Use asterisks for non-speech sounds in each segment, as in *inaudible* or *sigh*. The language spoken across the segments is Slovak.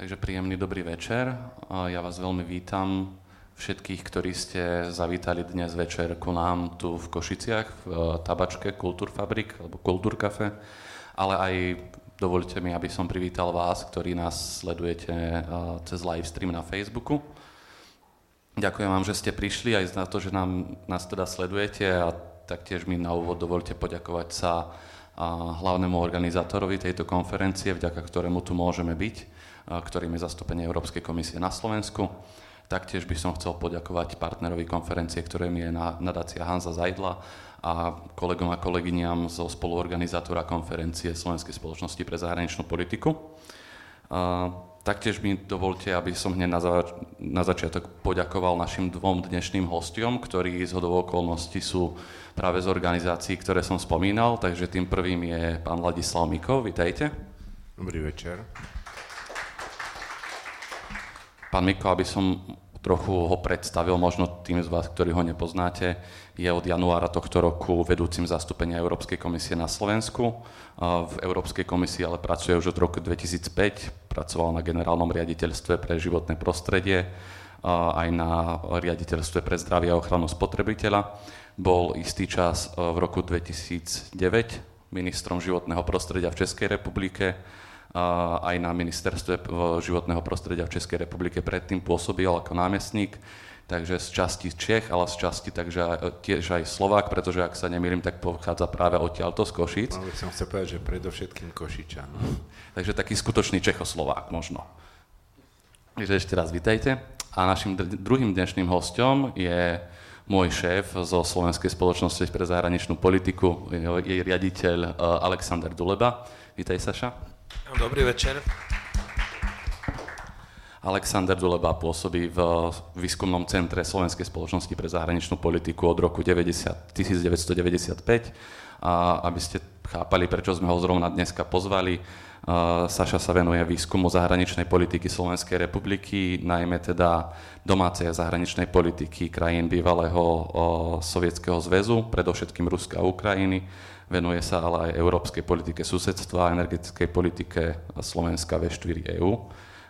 Takže príjemný dobrý večer. Ja vás veľmi vítam všetkých, ktorí ste zavítali dnes večer ku nám tu v Košiciach, v e, tabačke Kultúrfabrik alebo Kultúrkafe, ale aj dovolte mi, aby som privítal vás, ktorí nás sledujete e, cez live stream na Facebooku. Ďakujem vám, že ste prišli aj za to, že nám, nás teda sledujete a taktiež mi na úvod dovolte poďakovať sa hlavnému organizátorovi tejto konferencie, vďaka ktorému tu môžeme byť ktorým je zastúpenie Európskej komisie na Slovensku. Taktiež by som chcel poďakovať partnerovi konferencie, ktorým je nadácia Hanza Zajdla a kolegom a kolegyniam zo spoluorganizátora konferencie Slovenskej spoločnosti pre zahraničnú politiku. Taktiež mi dovolte, aby som hneď na, za- na začiatok poďakoval našim dvom dnešným hostiom, ktorí z hodov okolností sú práve z organizácií, ktoré som spomínal. Takže tým prvým je pán Ladislav Mikov, vitajte. Dobrý večer. Pán Miko, aby som trochu ho predstavil, možno tým z vás, ktorí ho nepoznáte, je od januára tohto roku vedúcim zastúpenia Európskej komisie na Slovensku. V Európskej komisii ale pracuje už od roku 2005, pracoval na generálnom riaditeľstve pre životné prostredie, aj na riaditeľstve pre zdravie a ochranu spotrebiteľa. Bol istý čas v roku 2009 ministrom životného prostredia v Českej republike, aj na ministerstve životného prostredia v Českej republike predtým pôsobil ako námestník, takže z časti Čech, ale z časti takže tiež aj Slovák, pretože ak sa nemýlim, tak pochádza práve odtiaľto z Košic. No, som chcel povedať, že predovšetkým Košičan. takže taký skutočný Čechoslovák možno. Takže ešte raz vitajte. A našim druhým dnešným hostom je môj šéf zo Slovenskej spoločnosti pre zahraničnú politiku, jej riaditeľ e, Alexander Duleba. Vítaj, Saša. Dobrý večer. Alexander Duleba pôsobí v výskumnom centre Slovenskej spoločnosti pre zahraničnú politiku od roku 90, 1995. A aby ste chápali, prečo sme ho zrovna dneska pozvali, Saša sa venuje výskumu zahraničnej politiky Slovenskej republiky, najmä teda domácej a zahraničnej politiky krajín bývalého Sovietskeho zväzu, predovšetkým Ruska a Ukrajiny venuje sa ale aj európskej politike susedstva energetickej politike Slovenska V4 EU.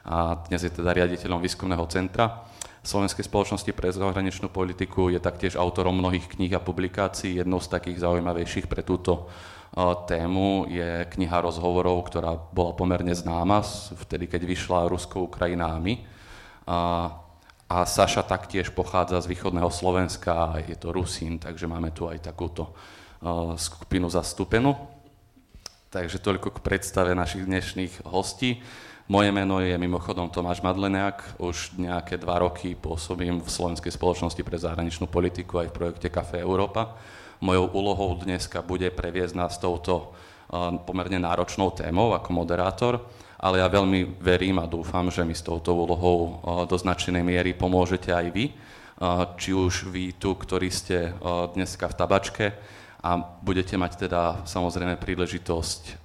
A dnes je teda riaditeľom výskumného centra Slovenskej spoločnosti pre zahraničnú politiku, je taktiež autorom mnohých kníh a publikácií. Jednou z takých zaujímavejších pre túto tému je kniha rozhovorov, ktorá bola pomerne známa vtedy, keď vyšla Rusko, Ukrajina a my. A, a Saša taktiež pochádza z východného Slovenska, je to Rusín, takže máme tu aj takúto skupinu zastúpenú. Takže toľko k predstave našich dnešných hostí. Moje meno je mimochodom Tomáš Madleniak, už nejaké dva roky pôsobím v Slovenskej spoločnosti pre zahraničnú politiku aj v projekte Café Európa. Mojou úlohou dneska bude previesť nás touto pomerne náročnou témou ako moderátor, ale ja veľmi verím a dúfam, že mi s touto úlohou do značnej miery pomôžete aj vy, či už vy tu, ktorí ste dneska v tabačke, a budete mať teda samozrejme príležitosť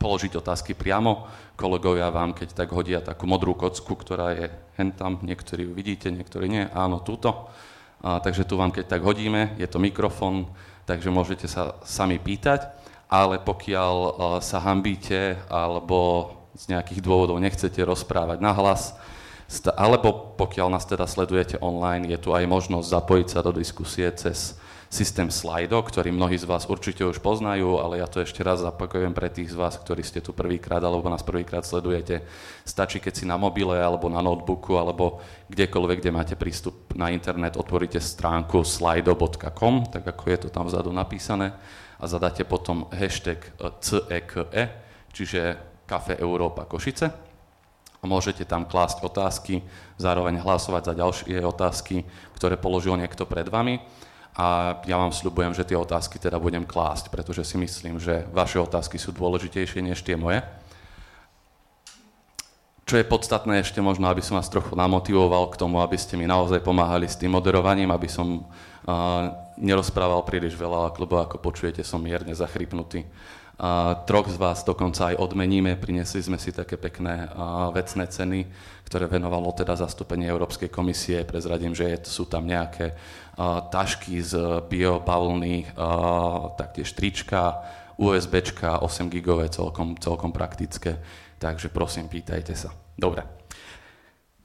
položiť otázky priamo. Kolegovia vám, keď tak hodia takú modrú kocku, ktorá je hen tam, niektorí ju vidíte, niektorí nie, áno, túto. Uh, takže tu vám keď tak hodíme, je to mikrofón, takže môžete sa sami pýtať, ale pokiaľ uh, sa hambíte alebo z nejakých dôvodov nechcete rozprávať nahlas, alebo pokiaľ nás teda sledujete online, je tu aj možnosť zapojiť sa do diskusie cez systém Slido, ktorý mnohí z vás určite už poznajú, ale ja to ešte raz zapakujem pre tých z vás, ktorí ste tu prvýkrát alebo nás prvýkrát sledujete. Stačí, keď si na mobile alebo na notebooku alebo kdekoľvek, kde máte prístup na internet, otvoríte stránku slido.com, tak ako je to tam vzadu napísané a zadáte potom hashtag CEKE, e, čiže Kafe Európa Košice a môžete tam klásť otázky, zároveň hlasovať za ďalšie otázky, ktoré položil niekto pred vami a ja vám sľubujem, že tie otázky teda budem klásť, pretože si myslím, že vaše otázky sú dôležitejšie než tie moje. Čo je podstatné ešte možno, aby som vás trochu namotivoval k tomu, aby ste mi naozaj pomáhali s tým moderovaním, aby som uh, nerozprával príliš veľa, lebo ako počujete, som mierne zachrypnutý. A troch z vás dokonca aj odmeníme, prinesli sme si také pekné vecné ceny, ktoré venovalo teda zastúpenie Európskej komisie. Prezradím, že sú tam nejaké tašky z biobavlny, taktiež trička, USBčka 8 gigové celkom, celkom praktické, takže prosím, pýtajte sa. Dobre.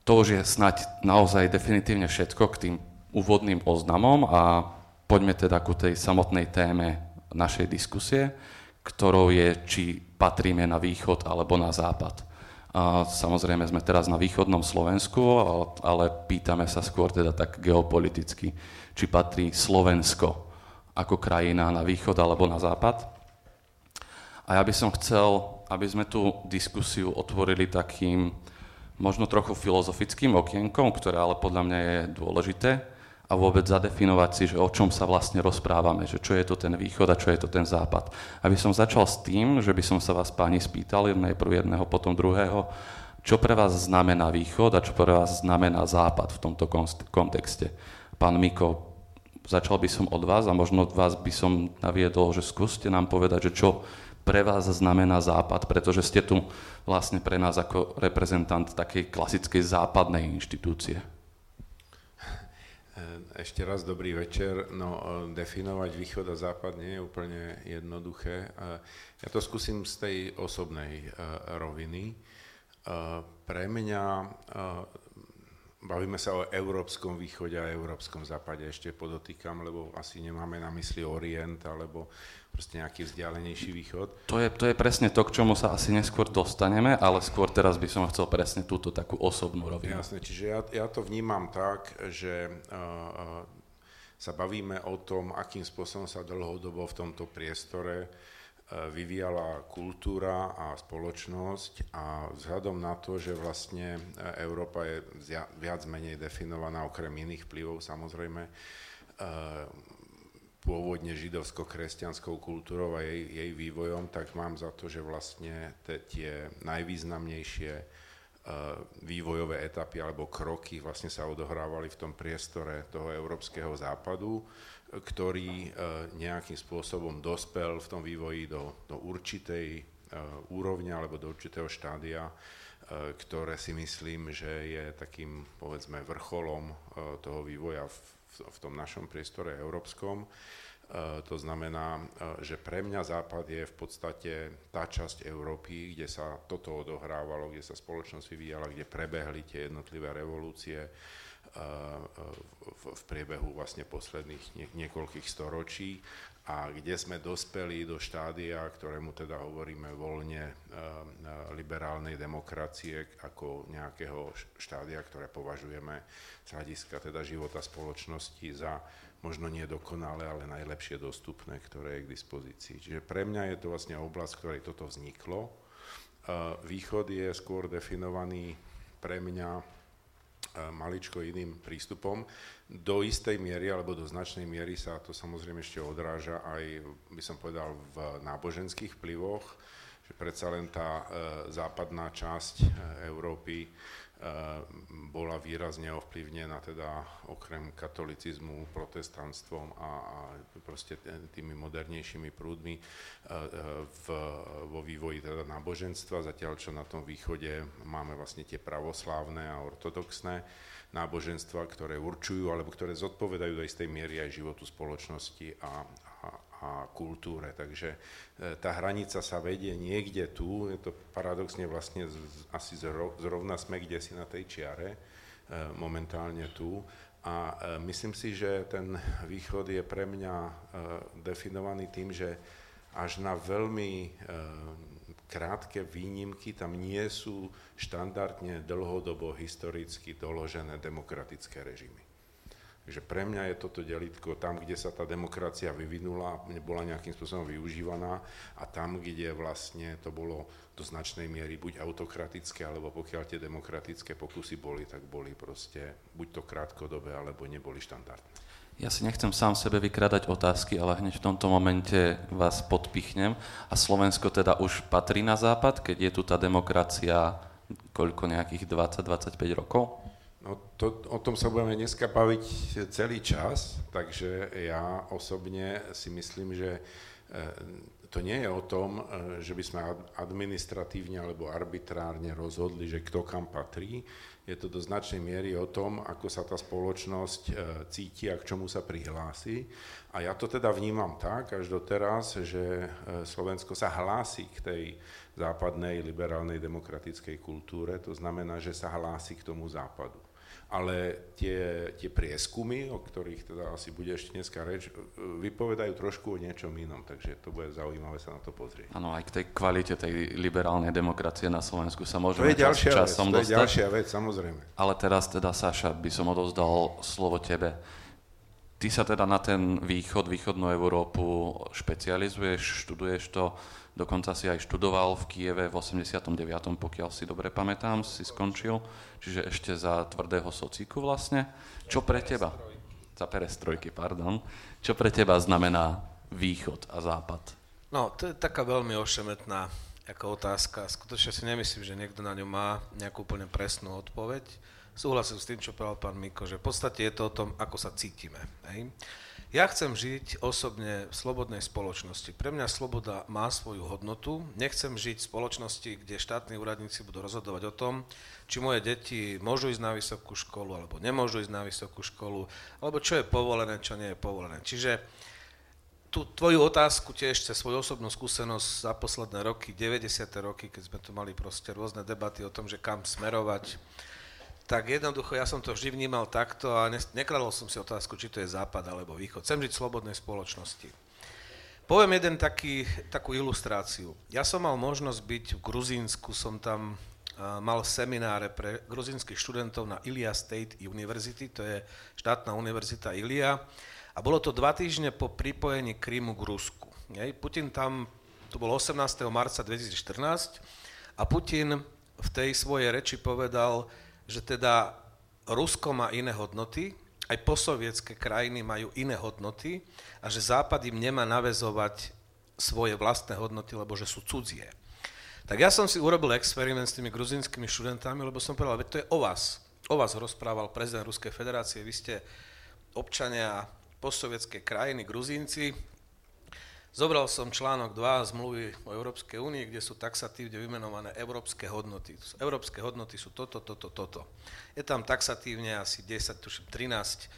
To už je snať naozaj definitívne všetko k tým úvodným oznamom a poďme teda ku tej samotnej téme našej diskusie, ktorou je, či patríme na východ alebo na západ. A samozrejme sme teraz na východnom Slovensku, ale pýtame sa skôr teda tak geopoliticky, či patrí Slovensko ako krajina na východ alebo na západ. A ja by som chcel, aby sme tú diskusiu otvorili takým možno trochu filozofickým okienkom, ktoré ale podľa mňa je dôležité a vôbec zadefinovať si, že o čom sa vlastne rozprávame, že čo je to ten východ a čo je to ten západ. Aby som začal s tým, že by som sa vás páni spýtal, najprv jedného, potom druhého, čo pre vás znamená východ a čo pre vás znamená západ v tomto kontexte. Pán Miko, začal by som od vás a možno od vás by som naviedol, že skúste nám povedať, že čo pre vás znamená západ, pretože ste tu vlastne pre nás ako reprezentant takej klasickej západnej inštitúcie. Ešte raz dobrý večer. No, definovať východ a západ nie je úplne jednoduché. Ja to skúsim z tej osobnej roviny. Pre mňa bavíme sa o európskom východe a európskom západe, ešte podotýkam, lebo asi nemáme na mysli Orient alebo proste nejaký vzdialenejší východ. To je, to je presne to, k čomu sa asi neskôr dostaneme, ale skôr teraz by som chcel presne túto takú osobnú rovinu. Jasne, čiže ja, ja to vnímam tak, že uh, sa bavíme o tom, akým spôsobom sa dlhodobo v tomto priestore vyvíjala kultúra a spoločnosť a vzhľadom na to, že vlastne Európa je viac menej definovaná okrem iných vplyvov samozrejme pôvodne židovsko-kresťanskou kultúrou a jej, jej vývojom, tak mám za to, že vlastne te, tie najvýznamnejšie uh, vývojové etapy alebo kroky vlastne sa odohrávali v tom priestore toho európskeho západu, ktorý uh, nejakým spôsobom dospel v tom vývoji do, do určitej uh, úrovne alebo do určitého štádia, ktoré si myslím, že je takým, povedzme, vrcholom toho vývoja v tom našom priestore európskom. E, to znamená, e, že pre mňa Západ je v podstate tá časť Európy, kde sa toto odohrávalo, kde sa spoločnosť vyvíjala, kde prebehli tie jednotlivé revolúcie e, v priebehu vlastne posledných niekoľkých storočí a kde sme dospeli do štádia, ktorému teda hovoríme voľne liberálnej demokracie ako nejakého štádia, ktoré považujeme z hľadiska teda života spoločnosti za možno nie dokonale, ale najlepšie dostupné, ktoré je k dispozícii. Čiže pre mňa je to vlastne oblasť, v ktorej toto vzniklo. Východ je skôr definovaný pre mňa maličko iným prístupom. Do istej miery alebo do značnej miery sa to samozrejme ešte odráža aj, by som povedal, v náboženských vplyvoch, že predsa len tá e, západná časť e, Európy bola výrazne ovplyvnená teda okrem katolicizmu, protestantstvom a, a proste tými modernejšími prúdmi v, vo vývoji teda náboženstva, zatiaľ čo na tom východe máme vlastne tie pravoslávne a ortodoxné náboženstva, ktoré určujú alebo ktoré zodpovedajú do istej miery aj životu spoločnosti a, a kultúre. Takže e, tá hranica sa vedie niekde tu, je to paradoxne vlastne asi zrovna sme kde si na tej čiare, e, momentálne tu. A e, myslím si, že ten východ je pre mňa definovaný tým, že až na veľmi krátke výnimky tam nie sú štandardne dlhodobo historicky doložené demokratické režimy. Takže pre mňa je toto delitko tam, kde sa tá demokracia vyvinula, bola nejakým spôsobom využívaná a tam, kde vlastne to bolo do značnej miery buď autokratické, alebo pokiaľ tie demokratické pokusy boli, tak boli proste buď to krátkodobé, alebo neboli štandardné. Ja si nechcem sám sebe vykradať otázky, ale hneď v tomto momente vás podpichnem. A Slovensko teda už patrí na západ, keď je tu tá demokracia koľko nejakých 20-25 rokov? No to, o tom sa budeme dneska baviť celý čas, takže ja osobne si myslím, že to nie je o tom, že by sme administratívne alebo arbitrárne rozhodli, že kto kam patrí. Je to do značnej miery o tom, ako sa tá spoločnosť cíti a k čomu sa prihlási. A ja to teda vnímam tak až doteraz, že Slovensko sa hlási k tej západnej liberálnej demokratickej kultúre, to znamená, že sa hlási k tomu západu ale tie, tie prieskumy, o ktorých teda asi bude ešte dneska reč, vypovedajú trošku o niečom inom, takže to bude zaujímavé sa na to pozrieť. Áno, aj k tej kvalite tej liberálnej demokracie na Slovensku sa môžeme to je ďalšia čas, časom vec, to dostať. je ďalšia vec, samozrejme. Ale teraz teda, Saša, by som odovzdal slovo tebe. Ty sa teda na ten východ, východnú Európu špecializuješ, študuješ to, dokonca si aj študoval v Kieve v 89., pokiaľ si dobre pamätám, si skončil, čiže ešte za tvrdého socíku vlastne. Čo pre teba? Za perestrojky, pardon. Čo pre teba znamená východ a západ? No, to je taká veľmi ošemetná ako otázka. Skutočne si nemyslím, že niekto na ňu má nejakú úplne presnú odpoveď súhlasím s tým, čo povedal pán Miko, že v podstate je to o tom, ako sa cítime. Hej? Ja chcem žiť osobne v slobodnej spoločnosti. Pre mňa sloboda má svoju hodnotu. Nechcem žiť v spoločnosti, kde štátni úradníci budú rozhodovať o tom, či moje deti môžu ísť na vysokú školu, alebo nemôžu ísť na vysokú školu, alebo čo je povolené, čo nie je povolené. Čiže tú tvoju otázku tiež cez svoju osobnú skúsenosť za posledné roky, 90. roky, keď sme tu mali proste rôzne debaty o tom, že kam smerovať, tak jednoducho ja som to vždy vnímal takto a nekladol som si otázku, či to je západ alebo východ. Chcem žiť v slobodnej spoločnosti. Poviem jeden taký, takú ilustráciu. Ja som mal možnosť byť v Gruzínsku, som tam uh, mal semináre pre gruzínskych študentov na Ilia State University, to je štátna univerzita Ilia, a bolo to dva týždne po pripojení Krímu k Rusku. Putin tam, to bolo 18. marca 2014, a Putin v tej svojej reči povedal, že teda Rusko má iné hodnoty, aj posovietské krajiny majú iné hodnoty a že Západ im nemá navezovať svoje vlastné hodnoty, lebo že sú cudzie. Tak ja som si urobil experiment s tými gruzinskými študentami, lebo som povedal, veď to je o vás. O vás rozprával prezident Ruskej federácie, vy ste občania postsovietskej krajiny, Gruzínci, Zobral som článok 2 zmluvy o Európskej únii, kde sú taxatívne vymenované európske hodnoty. Európske hodnoty sú toto, toto, toto. Je tam taxatívne asi 10, tuším 13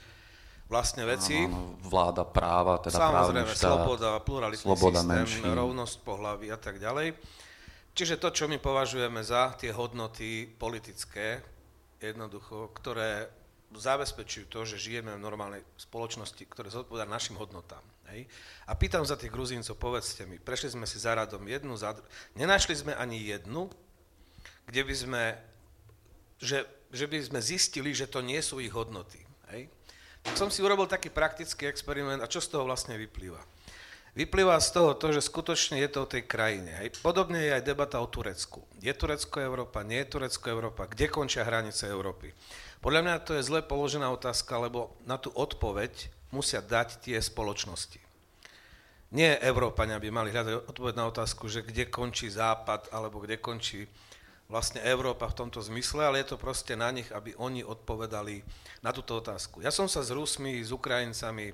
vlastne veci. Áno, vláda práva, teda Samozrejme, štát, sloboda, pluralitný sloboda systém, menšín. rovnosť pohľavy a tak ďalej. Čiže to, čo my považujeme za tie hodnoty politické, jednoducho, ktoré zabezpečujú to, že žijeme v normálnej spoločnosti, ktoré zodpovedá našim hodnotám. Hej. A pýtam za tých Gruzíncov, povedzte mi, prešli sme si za radom jednu, za dru- nenašli sme ani jednu, kde by sme, že, že by sme zistili, že to nie sú ich hodnoty. Hej. Tak som si urobil taký praktický experiment a čo z toho vlastne vyplýva? Vyplýva z toho to, že skutočne je to o tej krajine. Hej. Podobne je aj debata o Turecku. Je Turecko Európa, nie je Turecko Európa, kde končia hranice Európy? Podľa mňa to je zle položená otázka, lebo na tú odpoveď musia dať tie spoločnosti. Nie Európania by mali hľadať odpoveď na otázku, že kde končí Západ, alebo kde končí vlastne Európa v tomto zmysle, ale je to proste na nich, aby oni odpovedali na túto otázku. Ja som sa s Rusmi, s Ukrajincami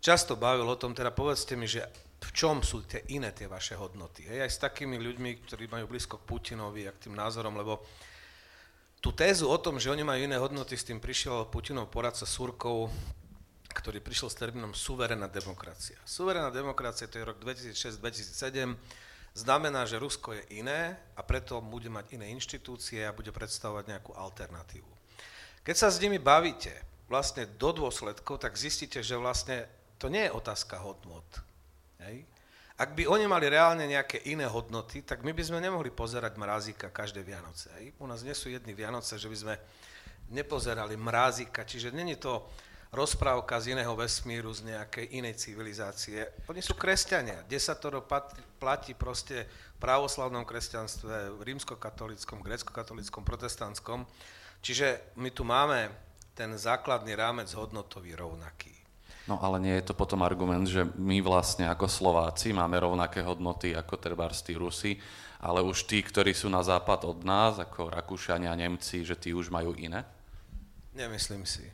často bavil o tom, teda povedzte mi, že v čom sú tie iné tie vaše hodnoty. Hej, aj s takými ľuďmi, ktorí majú blízko k Putinovi a k tým názorom, lebo tú tézu o tom, že oni majú iné hodnoty, s tým prišiel Putinov poradca Surkov, ktorý prišiel s termínom suverená demokracia. Suverená demokracia, to je rok 2006-2007, znamená, že Rusko je iné a preto bude mať iné inštitúcie a bude predstavovať nejakú alternatívu. Keď sa s nimi bavíte vlastne do dôsledkov, tak zistíte, že vlastne to nie je otázka hodnot. Hej? Ak by oni mali reálne nejaké iné hodnoty, tak my by sme nemohli pozerať mrázika každé Vianoce. Hej? U nás nie sú jedny Vianoce, že by sme nepozerali mrázika, čiže není to rozprávka z iného vesmíru, z nejakej inej civilizácie. Oni sú kresťania. Desatoro platí proste v pravoslavnom kresťanstve, v rímskokatolickom, grecko-katolickom, protestantskom. Čiže my tu máme ten základný rámec hodnotový rovnaký. No ale nie je to potom argument, že my vlastne ako Slováci máme rovnaké hodnoty ako trebárs tí Rusi, ale už tí, ktorí sú na západ od nás, ako Rakúšania, Nemci, že tí už majú iné? Nemyslím si.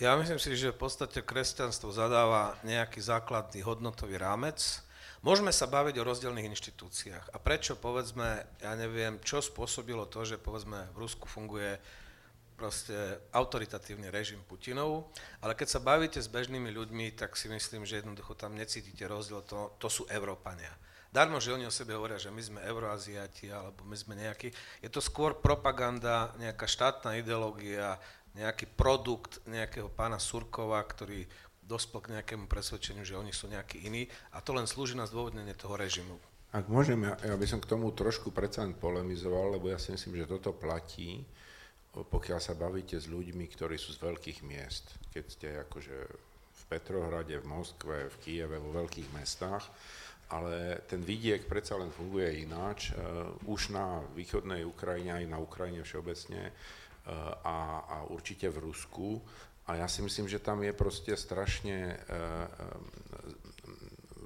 Ja myslím si, že v podstate kresťanstvo zadáva nejaký základný hodnotový rámec Môžeme sa baviť o rozdielných inštitúciách. A prečo, povedzme, ja neviem, čo spôsobilo to, že povedzme v Rusku funguje proste autoritatívny režim Putinov, ale keď sa bavíte s bežnými ľuďmi, tak si myslím, že jednoducho tam necítite rozdiel, to, to sú Európania. Darmo, že oni o sebe hovoria, že my sme euroaziati, alebo my sme nejakí. Je to skôr propaganda, nejaká štátna ideológia, nejaký produkt nejakého pána Surkova, ktorý dospel k nejakému presvedčeniu, že oni sú nejakí iní a to len slúži na zdôvodnenie toho režimu. Ak môžem, ja, ja by som k tomu trošku predsa len polemizoval, lebo ja si myslím, že toto platí, pokiaľ sa bavíte s ľuďmi, ktorí sú z veľkých miest. Keď ste akože v Petrohrade, v Moskve, v Kieve, vo veľkých mestách, ale ten vidiek predsa len funguje ináč. Uh, už na východnej Ukrajine, aj na Ukrajine všeobecne a, a určite v Rusku a ja si myslím, že tam je proste strašne e, e,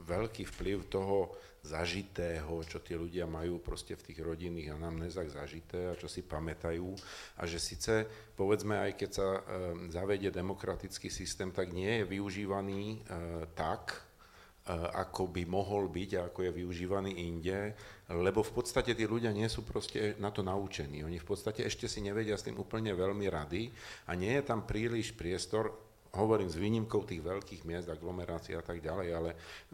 veľký vplyv toho zažitého, čo tí ľudia majú proste v tých rodinných anamnézach zažité a čo si pamätajú. A že síce, povedzme, aj keď sa e, zavedie demokratický systém, tak nie je využívaný tak, ako by mohol byť a ako je využívaný inde, lebo v podstate tí ľudia nie sú proste na to naučení. Oni v podstate ešte si nevedia s tým úplne veľmi rady a nie je tam príliš priestor hovorím s výnimkou tých veľkých miest, aglomerácií a tak ďalej, ale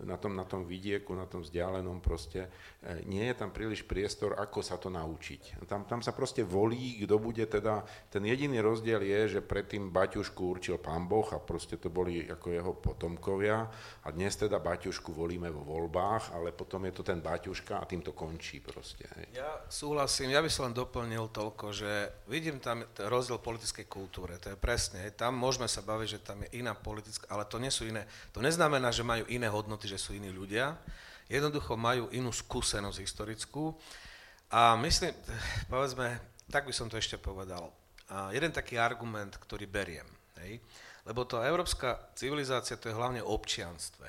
na tom, na tom vidieku, na tom vzdialenom proste e, nie je tam príliš priestor, ako sa to naučiť. Tam, tam sa proste volí, kto bude teda, ten jediný rozdiel je, že predtým Baťušku určil pán Boh a proste to boli ako jeho potomkovia a dnes teda Baťušku volíme vo voľbách, ale potom je to ten Baťuška a tým to končí proste. Hej. Ja súhlasím, ja by som len doplnil toľko, že vidím tam rozdiel politickej kultúre, to je presne, tam môžeme sa baviť, že tam je iná politická, ale to nie sú iné, to neznamená, že majú iné hodnoty, že sú iní ľudia, jednoducho majú inú skúsenosť historickú a myslím, povedzme, tak by som to ešte povedal, a jeden taký argument, ktorý beriem, hej, lebo to európska civilizácia to je hlavne o občianstve.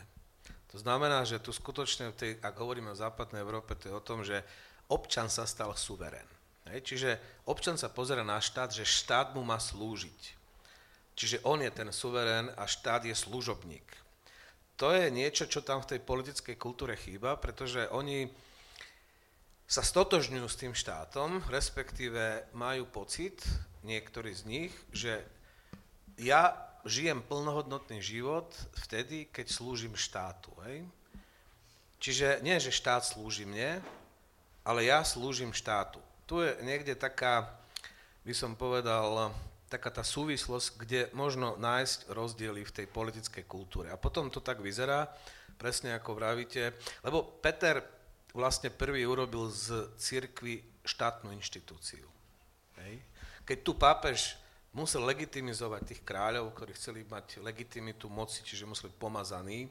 To znamená, že tu skutočne, tej, ak hovoríme o západnej Európe, to je o tom, že občan sa stal suverén. Hej, čiže občan sa pozera na štát, že štát mu má slúžiť. Čiže on je ten suverén a štát je služobník. To je niečo, čo tam v tej politickej kultúre chýba, pretože oni sa stotožňujú s tým štátom, respektíve majú pocit, niektorí z nich, že ja žijem plnohodnotný život vtedy, keď slúžim štátu. Hej? Čiže nie, že štát slúži mne, ale ja slúžim štátu. Tu je niekde taká, by som povedal, taká tá súvislosť, kde možno nájsť rozdiely v tej politickej kultúre. A potom to tak vyzerá, presne ako vravíte, lebo Peter vlastne prvý urobil z cirkvy štátnu inštitúciu. Hej. Keď tu pápež musel legitimizovať tých kráľov, ktorí chceli mať legitimitu moci, čiže museli pomazaní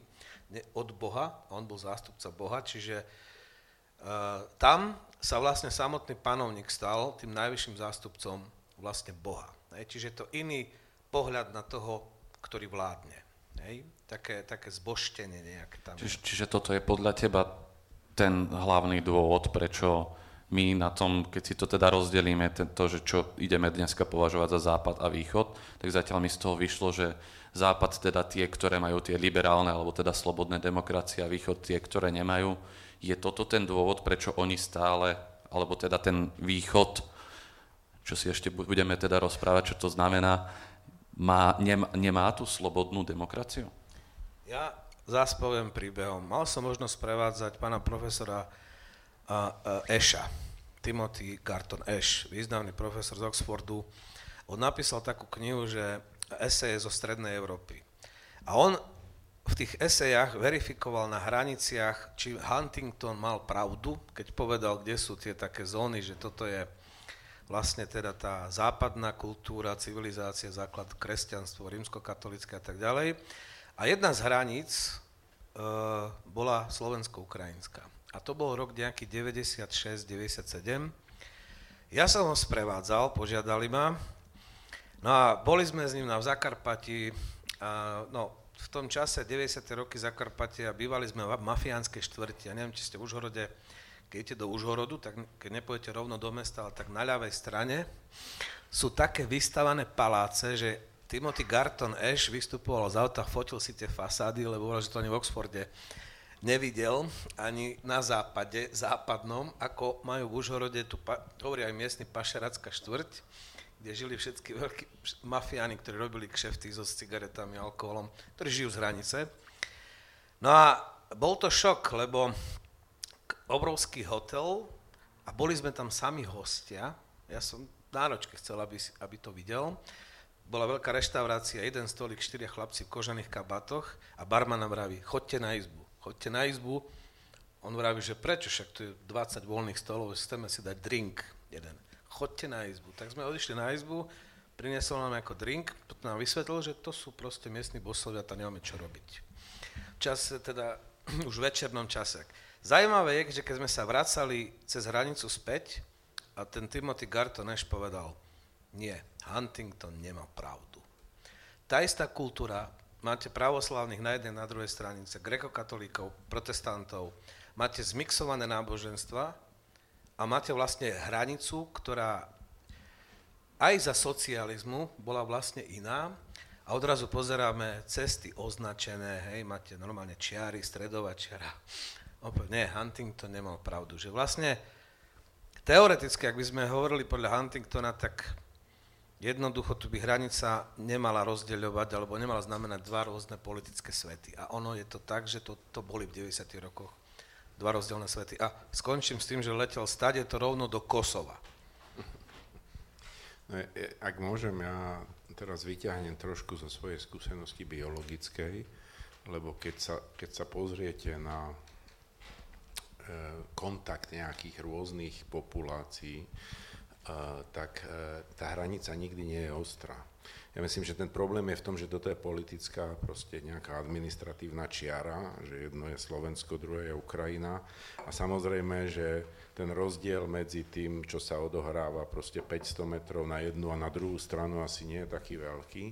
od Boha, on bol zástupca Boha, čiže uh, tam sa vlastne samotný panovník stal tým najvyšším zástupcom vlastne Boha. Hej, čiže to iný pohľad na toho, ktorý vládne. Hej, také, také zboštenie nejaké tam. Čiže, čiže toto je podľa teba ten hlavný dôvod, prečo my na tom, keď si to teda rozdelíme, to, že čo ideme dneska považovať za západ a východ, tak zatiaľ mi z toho vyšlo, že západ teda tie, ktoré majú tie liberálne alebo teda slobodné demokracie a východ tie, ktoré nemajú. Je toto ten dôvod, prečo oni stále, alebo teda ten východ čo si ešte budeme teda rozprávať, čo to znamená, má, nemá, nemá tú slobodnú demokraciu? Ja zás poviem príbehom. Mal som možnosť prevádzať pána profesora Eša, Timothy Garton Eš, významný profesor z Oxfordu. On napísal takú knihu, že eseje zo Strednej Európy. A on v tých esejach verifikoval na hraniciach, či Huntington mal pravdu, keď povedal, kde sú tie také zóny, že toto je vlastne teda tá západná kultúra, civilizácia, základ kresťanstvo, rímskokatolické a tak ďalej. A jedna z hraníc e, bola slovensko-ukrajinská. A to bol rok nejaký 96-97. Ja som ho sprevádzal, požiadali ma. No a boli sme s ním na Zakarpati. A, no, v tom čase 90. roky Zakarpatia bývali sme v mafiánskej štvrti. Ja neviem, či ste v Užhorode keď idete do Užhorodu, tak keď nepojete rovno do mesta, ale tak na ľavej strane, sú také vystavané paláce, že Timothy Garton Ash vystupoval z auta, fotil si tie fasády, lebo že to ani v Oxforde nevidel ani na západe, západnom, ako majú v Užhorode, tu pa, hovorí aj miestny pašeracká štvrť, kde žili všetky veľkí mafiáni, ktorí robili kšefty so cigaretami, alkoholom, ktorí žijú z hranice. No a bol to šok, lebo obrovský hotel a boli sme tam sami hostia. Ja som náročke chcel, aby, aby to videl. Bola veľká reštaurácia, jeden stolik, štyria chlapci v kožených kabatoch a barman nám vraví, chodte na izbu, chodte na izbu. On vraví, že prečo, však tu je 20 voľných stolov, chceme si dať drink jeden. Chodte na izbu. Tak sme odišli na izbu, priniesol nám ako drink, potom nám vysvetlil, že to sú proste miestni bosovia, tam nemáme čo robiť. Čas, teda *clears throat* už v večernom čase. Zajímavé je, že keď sme sa vracali cez hranicu späť, a ten Timothy Garton Ash povedal, nie, Huntington nemá pravdu. Tá istá kultúra, máte pravoslavných na jednej, na druhej stranice, grekokatolíkov, protestantov, máte zmixované náboženstva a máte vlastne hranicu, ktorá aj za socializmu bola vlastne iná a odrazu pozeráme cesty označené, hej, máte normálne čiary, stredová čiara. Opäť, nie, Huntington nemal pravdu, že vlastne Teoreticky, ak by sme hovorili podľa Huntingtona, tak jednoducho tu by hranica nemala rozdeľovať alebo nemala znamenať dva rôzne politické svety. A ono je to tak, že to, to boli v 90. rokoch dva rozdielne svety. A skončím s tým, že letel stade to rovno do Kosova. No, ak môžem, ja teraz vyťahnem trošku zo svojej skúsenosti biologickej, lebo keď sa, keď sa pozriete na E, kontakt nejakých rôznych populácií, e, tak e, tá hranica nikdy nie je ostrá. Ja myslím, že ten problém je v tom, že toto je politická, proste nejaká administratívna čiara, že jedno je Slovensko, druhé je Ukrajina a samozrejme, že ten rozdiel medzi tým, čo sa odohráva proste 500 metrov na jednu a na druhú stranu asi nie je taký veľký,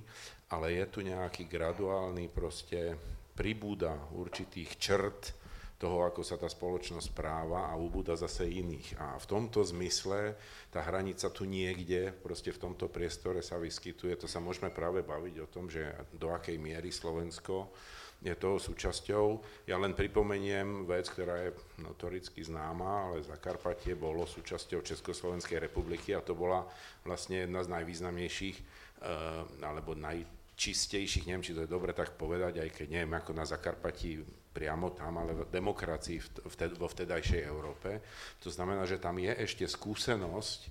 ale je tu nejaký graduálny proste pribúda určitých črt, toho, ako sa tá spoločnosť správa a ubúda zase iných. A v tomto zmysle tá hranica tu niekde, proste v tomto priestore sa vyskytuje. To sa môžeme práve baviť o tom, že do akej miery Slovensko je toho súčasťou. Ja len pripomeniem vec, ktorá je notoricky známa, ale Zakarpatie bolo súčasťou Československej republiky a to bola vlastne jedna z najvýznamnejších eh, alebo najčistejších, neviem, či to je dobre tak povedať, aj keď neviem, ako na Zakarpatí priamo tam, ale v demokracii vo vtedajšej Európe. To znamená, že tam je ešte skúsenosť e,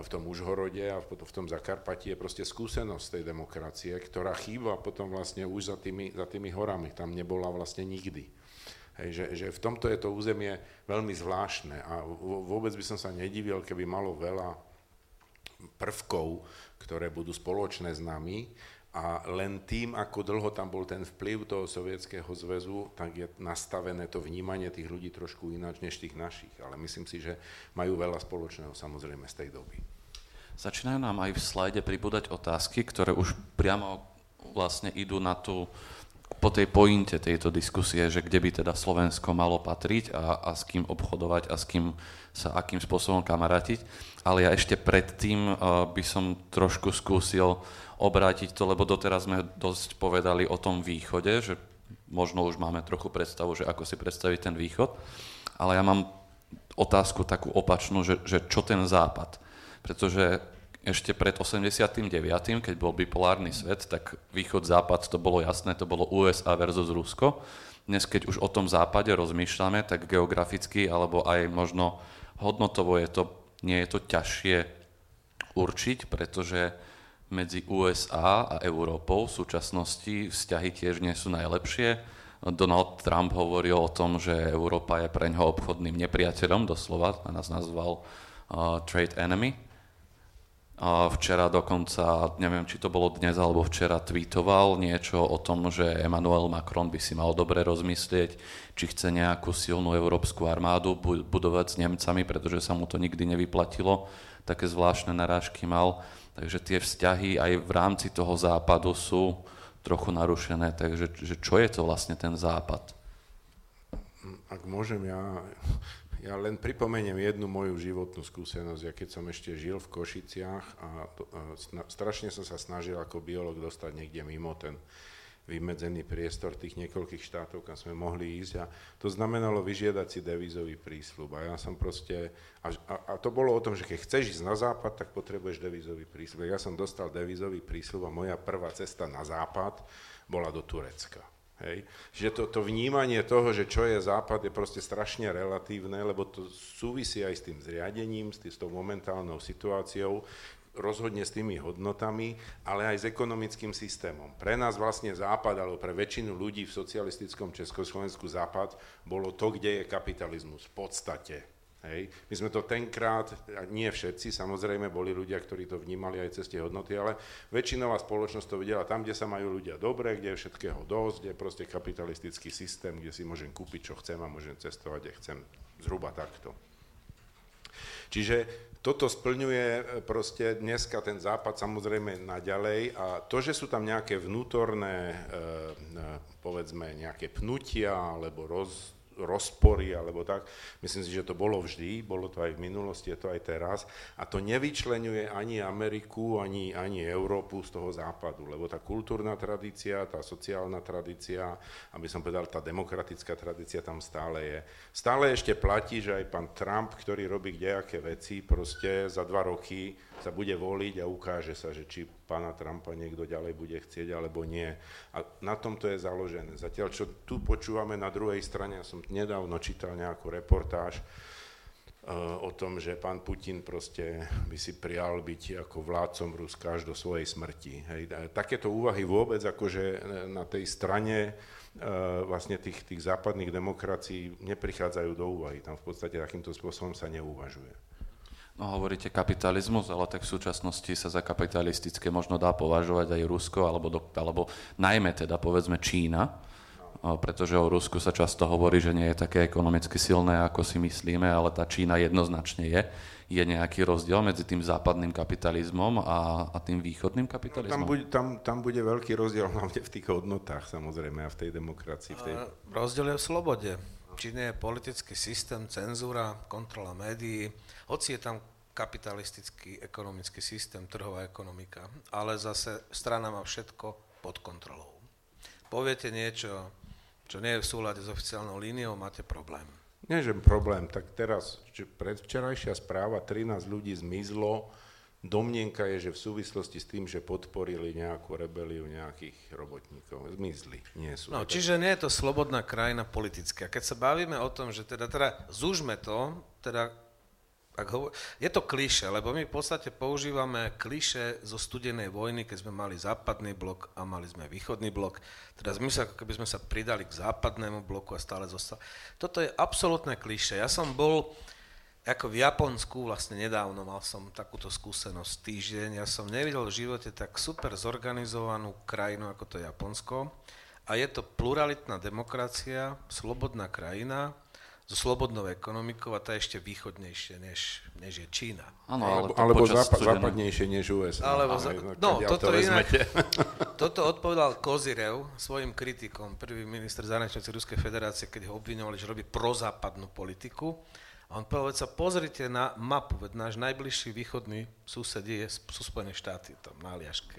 v tom Užhorode a v tom Zakarpati je proste skúsenosť tej demokracie, ktorá chýba potom vlastne už za tými, za tými horami. Tam nebola vlastne nikdy. Hej, že, že v tomto je to územie veľmi zvláštne a vôbec by som sa nedivil, keby malo veľa prvkov, ktoré budú spoločné s nami, a len tým, ako dlho tam bol ten vplyv toho sovietského zväzu, tak je nastavené to vnímanie tých ľudí trošku ináč než tých našich. Ale myslím si, že majú veľa spoločného samozrejme z tej doby. Začínajú nám aj v slajde pribúdať otázky, ktoré už priamo vlastne idú na tú, po tej pointe tejto diskusie, že kde by teda Slovensko malo patriť a, a s kým obchodovať a s kým sa akým spôsobom kamarátiť. Ale ja ešte predtým uh, by som trošku skúsil obrátiť to, lebo doteraz sme dosť povedali o tom východe, že možno už máme trochu predstavu, že ako si predstaviť ten východ, ale ja mám otázku takú opačnú, že, že čo ten západ. Pretože ešte pred 89., keď bol bipolárny svet, tak východ-západ to bolo jasné, to bolo USA versus Rusko. Dnes, keď už o tom západe rozmýšľame, tak geograficky alebo aj možno hodnotovo je to, nie je to ťažšie určiť, pretože medzi USA a Európou v súčasnosti vzťahy tiež nie sú najlepšie. Donald Trump hovoril o tom, že Európa je pre ňoho obchodným nepriateľom, doslova, a nás nazval uh, trade enemy. A včera dokonca, neviem, či to bolo dnes alebo včera, tweetoval niečo o tom, že Emmanuel Macron by si mal dobre rozmyslieť, či chce nejakú silnú európsku armádu budovať s Nemcami, pretože sa mu to nikdy nevyplatilo. Také zvláštne narážky mal. Takže tie vzťahy aj v rámci toho západu sú trochu narušené. Takže že čo je to vlastne ten západ? Ak môžem, ja, ja len pripomeniem jednu moju životnú skúsenosť. Ja keď som ešte žil v Košiciach a, a strašne som sa snažil ako biolog dostať niekde mimo ten vymedzený priestor tých niekoľkých štátov, kam sme mohli ísť a to znamenalo vyžiadať si devízový prísľub. A ja som proste, a, a, a to bolo o tom, že keď chceš ísť na západ, tak potrebuješ devízový prísľub. Ja som dostal devízový prísľub a moja prvá cesta na západ bola do Turecka. Hej. Že to, to vnímanie toho, že čo je západ, je proste strašne relatívne, lebo to súvisí aj s tým zriadením, s, tým, s tou momentálnou situáciou, rozhodne s tými hodnotami, ale aj s ekonomickým systémom. Pre nás vlastne západ, alebo pre väčšinu ľudí v socialistickom Československu západ bolo to, kde je kapitalizmus v podstate. Hej. My sme to tenkrát, nie všetci, samozrejme boli ľudia, ktorí to vnímali aj cez tie hodnoty, ale väčšinová spoločnosť to videla tam, kde sa majú ľudia dobre, kde je všetkého dosť, kde je proste kapitalistický systém, kde si môžem kúpiť, čo chcem a môžem cestovať, kde chcem zhruba takto. Čiže toto splňuje e, proste dneska ten západ samozrejme naďalej a to, že sú tam nejaké vnútorné, e, e, povedzme, nejaké pnutia alebo roz, rozpory alebo tak. Myslím si, že to bolo vždy, bolo to aj v minulosti, je to aj teraz. A to nevyčlenuje ani Ameriku, ani, ani Európu z toho západu, lebo tá kultúrna tradícia, tá sociálna tradícia, aby som povedal, tá demokratická tradícia tam stále je. Stále ešte platí, že aj pán Trump, ktorý robí kdejaké veci, proste za dva roky sa bude voliť a ukáže sa, že či pána Trumpa niekto ďalej bude chcieť alebo nie. A na tom to je založené. Zatiaľ, čo tu počúvame na druhej strane, ja som nedávno čítal nejakú reportáž uh, o tom, že pán Putin proste by si prijal byť ako vládcom Ruska až do svojej smrti. Hej. Takéto úvahy vôbec akože na tej strane uh, vlastne tých, tých západných demokracií neprichádzajú do úvahy. Tam v podstate takýmto spôsobom sa neuvažuje. No, hovoríte kapitalizmus, ale tak v súčasnosti sa za kapitalistické možno dá považovať aj Rusko, alebo, do, alebo najmä teda povedzme Čína, pretože o Rusku sa často hovorí, že nie je také ekonomicky silné, ako si myslíme, ale tá Čína jednoznačne je. Je nejaký rozdiel medzi tým západným kapitalizmom a, a tým východným kapitalizmom? Tam bude, tam, tam bude veľký rozdiel hlavne v tých hodnotách samozrejme a v tej demokracii. V tej... Rozdiel je v slobode. Číne je politický systém, cenzúra, kontrola médií, hoci je tam kapitalistický ekonomický systém, trhová ekonomika, ale zase strana má všetko pod kontrolou. Poviete niečo, čo nie je v súlade s oficiálnou líniou, máte problém. Nie, že problém, tak teraz, predvčerajšia správa, 13 ľudí zmizlo, domnienka je, že v súvislosti s tým, že podporili nejakú rebeliu nejakých robotníkov, zmizli, nie sú. No, čiže nie je to slobodná krajina politická. Keď sa bavíme o tom, že teda, teda zúžme to, teda hovor... Je to kliše, lebo my v podstate používame kliše zo studenej vojny, keď sme mali západný blok a mali sme východný blok. Teraz my sa, keby sme sa pridali k západnému bloku a stále zostali. Toto je absolútne kliše. Ja som bol ako v Japonsku vlastne nedávno, mal som takúto skúsenosť týždeň. Ja som nevidel v živote tak super zorganizovanú krajinu ako to Japonsko. A je to pluralitná demokracia, slobodná krajina, so slobodnou ekonomikou a tá je ešte východnejšie, než, než je Čína. Áno, ale alebo západ, západnejšie než USA. Alebo za, no, toto, to inak, *laughs* toto odpovedal Kozirev svojim kritikom, prvý minister zahraničnej Ruskej federácie, keď ho obviňovali, že robí prozápadnú politiku. A on povedal, sa pozrite na mapu, veď náš najbližší východný sused je, sú Spojené štáty, tam na Aliaške.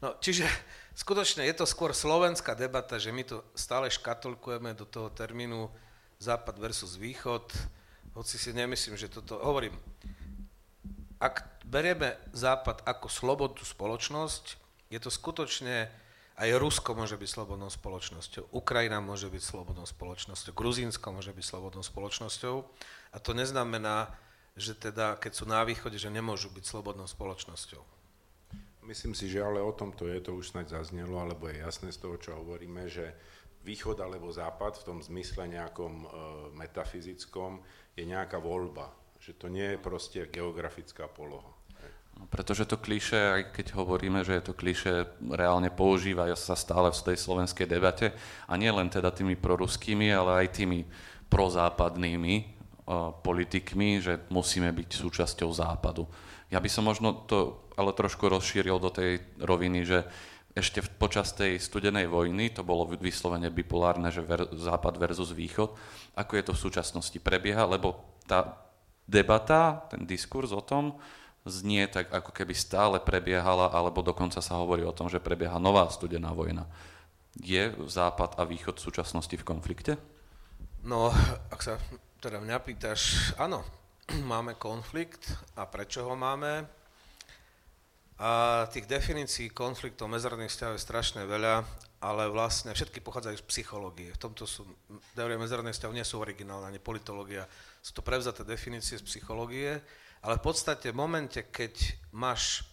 No, čiže skutočne je to skôr slovenská debata, že my to stále škatolkujeme do toho termínu západ versus východ, hoci si nemyslím, že toto, hovorím, ak berieme západ ako slobodnú spoločnosť, je to skutočne, aj Rusko môže byť slobodnou spoločnosťou, Ukrajina môže byť slobodnou spoločnosťou, Gruzínsko môže byť slobodnou spoločnosťou a to neznamená, že teda, keď sú na východe, že nemôžu byť slobodnou spoločnosťou. Myslím si, že ale o tom to je, to už snáď zaznelo, alebo je jasné z toho, čo hovoríme, že východ alebo západ v tom zmysle nejakom e, metafyzickom je nejaká voľba. Že to nie je proste geografická poloha. No, pretože to kliše, aj keď hovoríme, že je to kliše, reálne používa sa stále v tej slovenskej debate a nie len teda tými proruskými, ale aj tými prozápadnými uh, politikmi, že musíme byť súčasťou západu. Ja by som možno to ale trošku rozšíril do tej roviny, že ešte počas tej studenej vojny, to bolo vyslovene bipolárne, že ver, západ versus východ, ako je to v súčasnosti prebieha, lebo tá debata, ten diskurs o tom znie tak, ako keby stále prebiehala, alebo dokonca sa hovorí o tom, že prebieha nová studená vojna. Je Západ a Východ v súčasnosti v konflikte? No, ak sa teda mňa pýtaš, áno, *clears throat* máme konflikt a prečo ho máme? A tých definícií konfliktov medzinárodných vzťahov je strašne veľa, ale vlastne všetky pochádzajú z psychológie. V tomto sú, teórie medzinárodných vzťahov nie sú originálne, ani politológia. Sú to prevzaté definície z psychológie, ale v podstate v momente, keď máš,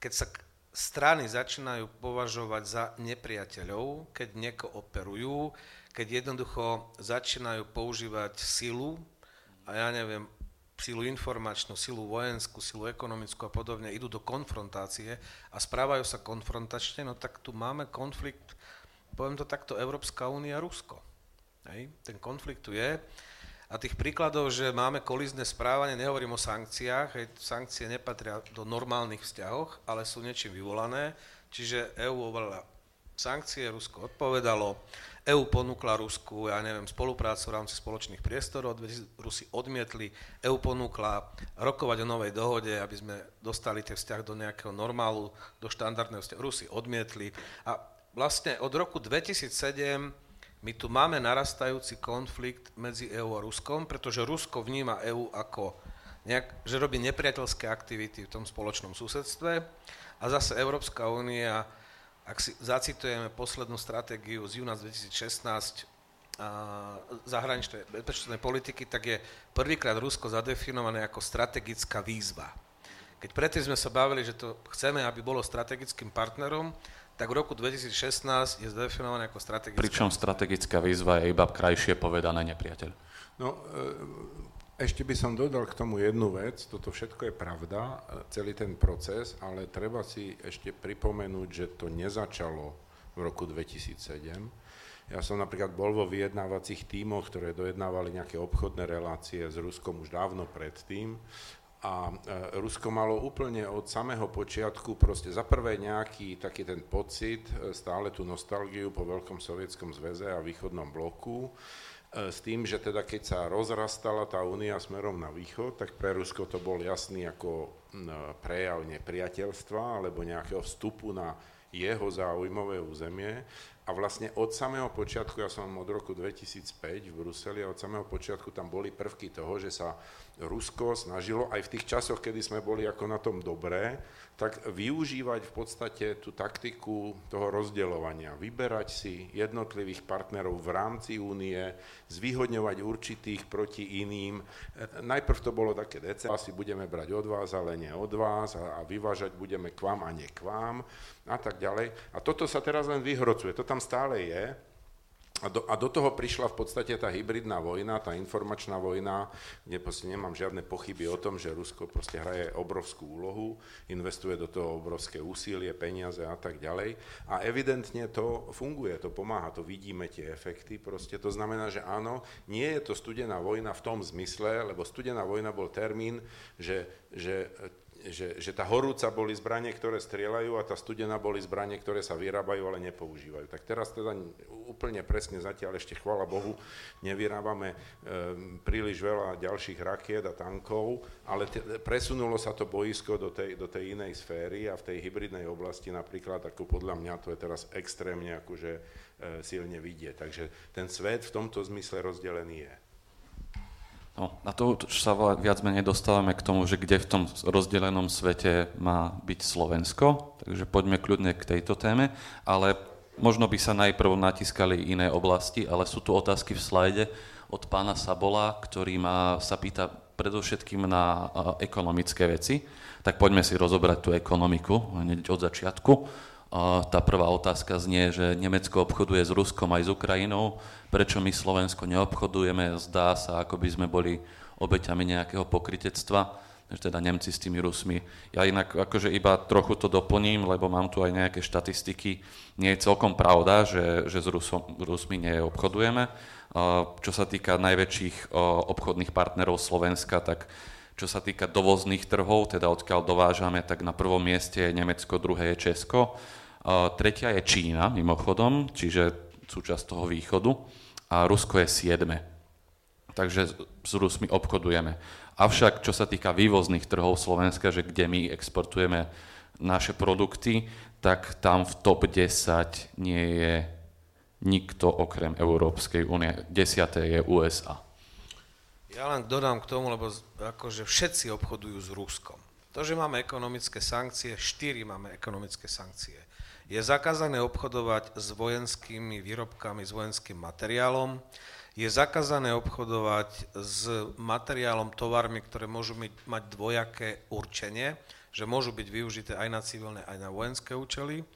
keď sa strany začínajú považovať za nepriateľov, keď nekooperujú, keď jednoducho začínajú používať silu, a ja neviem, silu informačnú, silu vojenskú, silu ekonomickú a podobne, idú do konfrontácie a správajú sa konfrontačne, no tak tu máme konflikt, poviem to takto, Európska únia, Rusko. Hej? Ten konflikt tu je. A tých príkladov, že máme kolizné správanie, nehovorím o sankciách, hej, sankcie nepatria do normálnych vzťahoch, ale sú niečím vyvolané, čiže EU oveľa sankcie, Rusko odpovedalo, EU ponúkla Rusku, ja neviem, spoluprácu v rámci spoločných priestorov, Rusi odmietli, EU ponúkla rokovať o novej dohode, aby sme dostali tie vzťah do nejakého normálu, do štandardného vzťahu. Rusi odmietli. A vlastne od roku 2007 my tu máme narastajúci konflikt medzi EÚ a Ruskom, pretože Rusko vníma EÚ ako nejak, že robí nepriateľské aktivity v tom spoločnom susedstve a zase Európska únia, ak si zacitujeme poslednú stratégiu z júna 2016 zahraničnej bezpečnostnej politiky, tak je prvýkrát Rusko zadefinované ako strategická výzva. Keď predtým sme sa bavili, že to chceme, aby bolo strategickým partnerom, tak v roku 2016 je zdefinované ako strategická Pričom strategická výzva je iba krajšie povedané nepriateľ. No, e, ešte by som dodal k tomu jednu vec, toto všetko je pravda, e, celý ten proces, ale treba si ešte pripomenúť, že to nezačalo v roku 2007. Ja som napríklad bol vo vyjednávacích tímoch, ktoré dojednávali nejaké obchodné relácie s Ruskom už dávno predtým a e, Rusko malo úplne od samého počiatku proste za prvé nejaký taký ten pocit, e, stále tú nostalgiu po Veľkom sovietskom zväze a východnom bloku, e, s tým, že teda keď sa rozrastala tá únia smerom na východ, tak pre Rusko to bol jasný ako prejav nepriateľstva alebo nejakého vstupu na jeho záujmové územie. A vlastne od samého počiatku, ja som od roku 2005 v Bruseli a od samého počiatku tam boli prvky toho, že sa Rusko snažilo aj v tých časoch, kedy sme boli ako na tom dobré, tak využívať v podstate tú taktiku toho rozdeľovania. Vyberať si jednotlivých partnerov v rámci únie, zvýhodňovať určitých proti iným. Najprv to bolo také DC, asi budeme brať od vás, ale nie od vás a, a vyvážať budeme k vám a nie k vám a tak ďalej. A toto sa teraz len vyhrocuje. To tam stále je. A do, a do toho prišla v podstate tá hybridná vojna, tá informačná vojna, kde proste nemám žiadne pochyby o tom, že Rusko proste hraje obrovskú úlohu, investuje do toho obrovské úsilie, peniaze a tak ďalej. A evidentne to funguje, to pomáha, to vidíme tie efekty. Proste to znamená, že áno, nie je to studená vojna v tom zmysle, lebo studená vojna bol termín, že, že že, že tá horúca boli zbranie, ktoré strieľajú a tá studená boli zbranie, ktoré sa vyrábajú, ale nepoužívajú. Tak teraz teda úplne presne zatiaľ ešte, chvála Bohu, nevyrábame e, príliš veľa ďalších rakiet a tankov, ale te, presunulo sa to boisko do tej, do tej inej sféry a v tej hybridnej oblasti napríklad, ako podľa mňa to je teraz extrémne akože e, silne vidieť. Takže ten svet v tomto zmysle rozdelený je. No, na to už sa viac menej dostávame k tomu, že kde v tom rozdelenom svete má byť Slovensko, takže poďme kľudne k tejto téme, ale možno by sa najprv natiskali iné oblasti, ale sú tu otázky v slajde od pána Sabola, ktorý má, sa pýta predovšetkým na ekonomické veci. Tak poďme si rozobrať tú ekonomiku hneď od začiatku. Tá prvá otázka znie, že Nemecko obchoduje s Ruskom aj s Ukrajinou. Prečo my Slovensko neobchodujeme? Zdá sa, ako by sme boli obeťami nejakého pokritectva, že teda Nemci s tými Rusmi. Ja inak akože iba trochu to doplním, lebo mám tu aj nejaké štatistiky. Nie je celkom pravda, že, že s Rusom, Rusmi neobchodujeme. Čo sa týka najväčších obchodných partnerov Slovenska, tak čo sa týka dovozných trhov, teda odkiaľ dovážame, tak na prvom mieste je Nemecko, druhé je Česko. Tretia je Čína, mimochodom, čiže súčasť toho východu. A Rusko je siedme. Takže s Rusmi obchodujeme. Avšak, čo sa týka vývozných trhov Slovenska, že kde my exportujeme naše produkty, tak tam v top 10 nie je nikto okrem Európskej únie. Desiaté je USA. Ja len dodám k tomu, lebo akože všetci obchodujú s Ruskom. To, že máme ekonomické sankcie, štyri máme ekonomické sankcie. Je zakázané obchodovať s vojenskými výrobkami, s vojenským materiálom. Je zakázané obchodovať s materiálom, tovarmi, ktoré môžu mať dvojaké určenie, že môžu byť využité aj na civilné, aj na vojenské účely.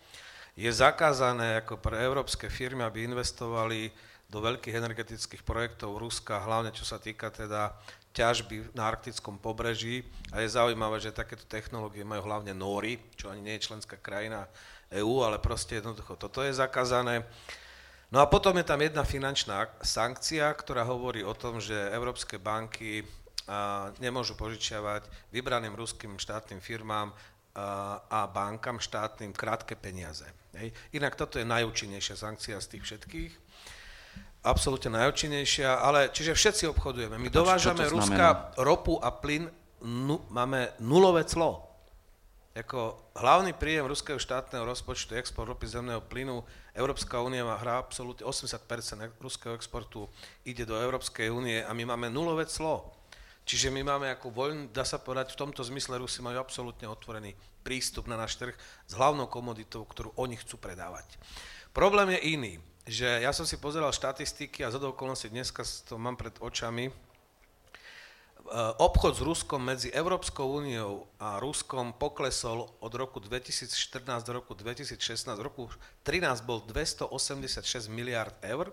Je zakázané ako pre európske firmy, aby investovali do veľkých energetických projektov Ruska, hlavne čo sa týka teda ťažby na arktickom pobreží. A je zaujímavé, že takéto technológie majú hlavne Nóry, čo ani nie je členská krajina EÚ, ale proste jednoducho toto je zakázané. No a potom je tam jedna finančná sankcia, ktorá hovorí o tom, že európske banky nemôžu požičiavať vybraným ruským štátnym firmám a, a bankám štátnym krátke peniaze. Hej. Inak toto je najúčinnejšia sankcia z tých všetkých absolútne najúčinnejšia, ale čiže všetci obchodujeme. My dovážame Ruska ropu a plyn, nu, máme nulové clo. Jako hlavný príjem ruského štátneho rozpočtu, export ropy zemného plynu, Európska únia má hra absolútne 80% ruského exportu ide do Európskej únie a my máme nulové clo. Čiže my máme ako voľný, dá sa povedať, v tomto zmysle Rusi majú absolútne otvorený prístup na náš trh s hlavnou komoditou, ktorú oni chcú predávať. Problém je iný že ja som si pozeral štatistiky a za okolností dneska to mám pred očami. E, obchod s Ruskom medzi Európskou úniou a Ruskom poklesol od roku 2014 do roku 2016. V roku 2013 bol 286 miliard eur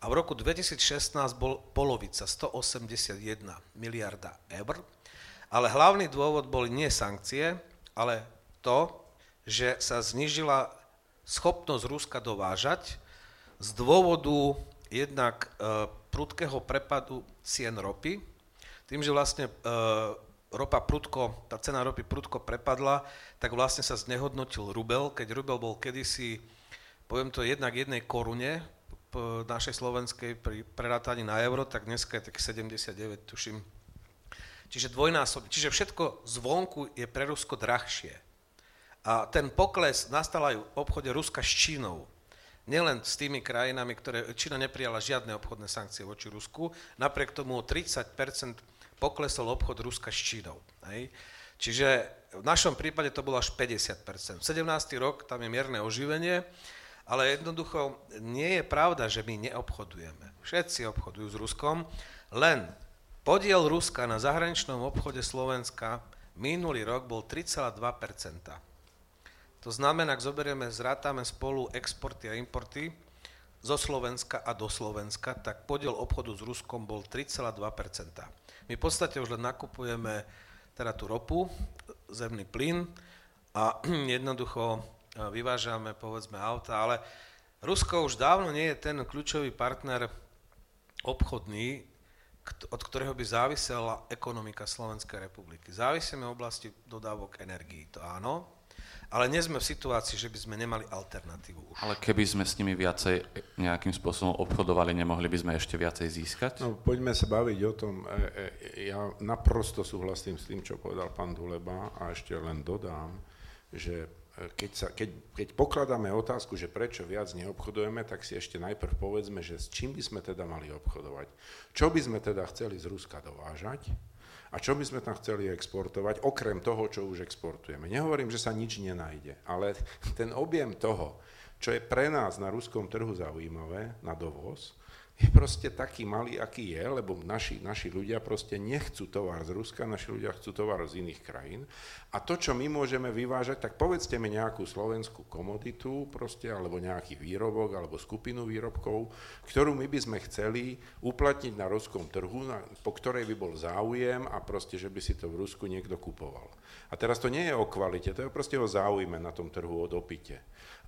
a v roku 2016 bol polovica, 181 miliarda eur. Ale hlavný dôvod boli nie sankcie, ale to, že sa znižila schopnosť Ruska dovážať z dôvodu jednak e, prudkého prepadu cien ropy, tým, že vlastne e, ropa prudko, tá cena ropy prudko prepadla, tak vlastne sa znehodnotil rubel, keď rubel bol kedysi, poviem to jednak jednej korune našej slovenskej pri prerátaní na euro, tak dneska je tak 79, tuším. Čiže dvojnásobne. Čiže všetko zvonku je pre Rusko drahšie. A ten pokles nastal aj v obchode Ruska s Čínou nielen s tými krajinami, ktoré Čína neprijala žiadne obchodné sankcie voči Rusku, napriek tomu o 30 poklesol obchod Ruska s Čínou. Hej. Čiže v našom prípade to bolo až 50% 17. rok, tam je mierne oživenie, ale jednoducho nie je pravda, že my neobchodujeme. Všetci obchodujú s Ruskom, len podiel Ruska na zahraničnom obchode Slovenska minulý rok bol 3,2% to znamená, ak zoberieme, zrátame spolu exporty a importy zo Slovenska a do Slovenska, tak podiel obchodu s Ruskom bol 3,2% My v podstate už len nakupujeme teda tú ropu, zemný plyn a *clears throat* jednoducho vyvážame povedzme auta, ale Rusko už dávno nie je ten kľúčový partner obchodný, od ktorého by závisela ekonomika Slovenskej republiky. Závisíme v oblasti dodávok energií, to áno, ale nie sme v situácii, že by sme nemali alternatívu už. Ale keby sme s nimi viacej nejakým spôsobom obchodovali, nemohli by sme ešte viacej získať? No, poďme sa baviť o tom. E, e, ja naprosto súhlasím s tým, čo povedal pán Duleba a ešte len dodám, že e, keď, sa, keď, keď pokladáme otázku, že prečo viac neobchodujeme, tak si ešte najprv povedzme, že s čím by sme teda mali obchodovať. Čo by sme teda chceli z Ruska dovážať a čo by sme tam chceli exportovať, okrem toho, čo už exportujeme. Nehovorím, že sa nič nenájde, ale ten objem toho, čo je pre nás na ruskom trhu zaujímavé, na dovoz, je proste taký malý, aký je, lebo naši, naši ľudia proste nechcú tovar z Ruska, naši ľudia chcú tovar z iných krajín. A to, čo my môžeme vyvážať, tak povedzte mi nejakú slovenskú komoditu proste, alebo nejaký výrobok, alebo skupinu výrobkov, ktorú my by sme chceli uplatniť na ruskom trhu, na, po ktorej by bol záujem a proste, že by si to v Rusku niekto kupoval. A teraz to nie je o kvalite, to je proste o záujme na tom trhu, o dopite.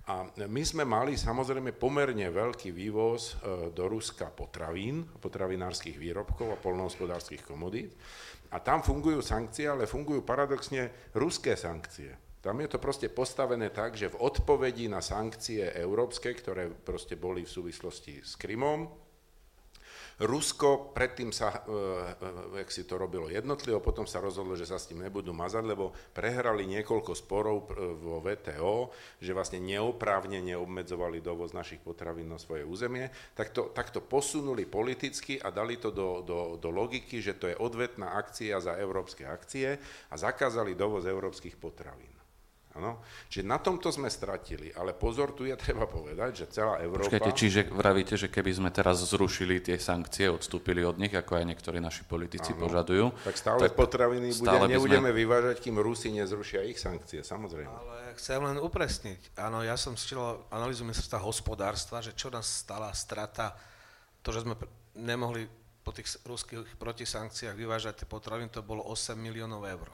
A my sme mali samozrejme pomerne veľký vývoz e, do Ruska potravín, potravinárskych výrobkov a polnohospodárskych komodít. A tam fungujú sankcie, ale fungujú paradoxne ruské sankcie. Tam je to proste postavené tak, že v odpovedi na sankcie európske, ktoré proste boli v súvislosti s Krymom, Rusko predtým sa, e, jak si to robilo jednotlivo, potom sa rozhodlo, že sa s tým nebudú mazať, lebo prehrali niekoľko sporov vo VTO, že vlastne neoprávne neobmedzovali dovoz našich potravín na svoje územie, tak to, tak to posunuli politicky a dali to do, do, do logiky, že to je odvetná akcia za európske akcie a zakázali dovoz európskych potravín. Ano? Čiže na tomto sme stratili, ale pozor, tu je treba povedať, že celá Európa... Počkajte, čiže vravíte, že keby sme teraz zrušili tie sankcie, odstúpili od nich, ako aj niektorí naši politici ano. požadujú... Tak stále tak potraviny stále bude, nebudeme sme... vyvážať, kým Rusi nezrušia ich sankcie, samozrejme. Ale chcem len upresniť. Áno, ja som sčítal analýzu ministerstva hospodárstva, že čo nás stala strata, to, že sme nemohli po tých ruských protisankciách vyvážať tie potraviny, to bolo 8 miliónov eur.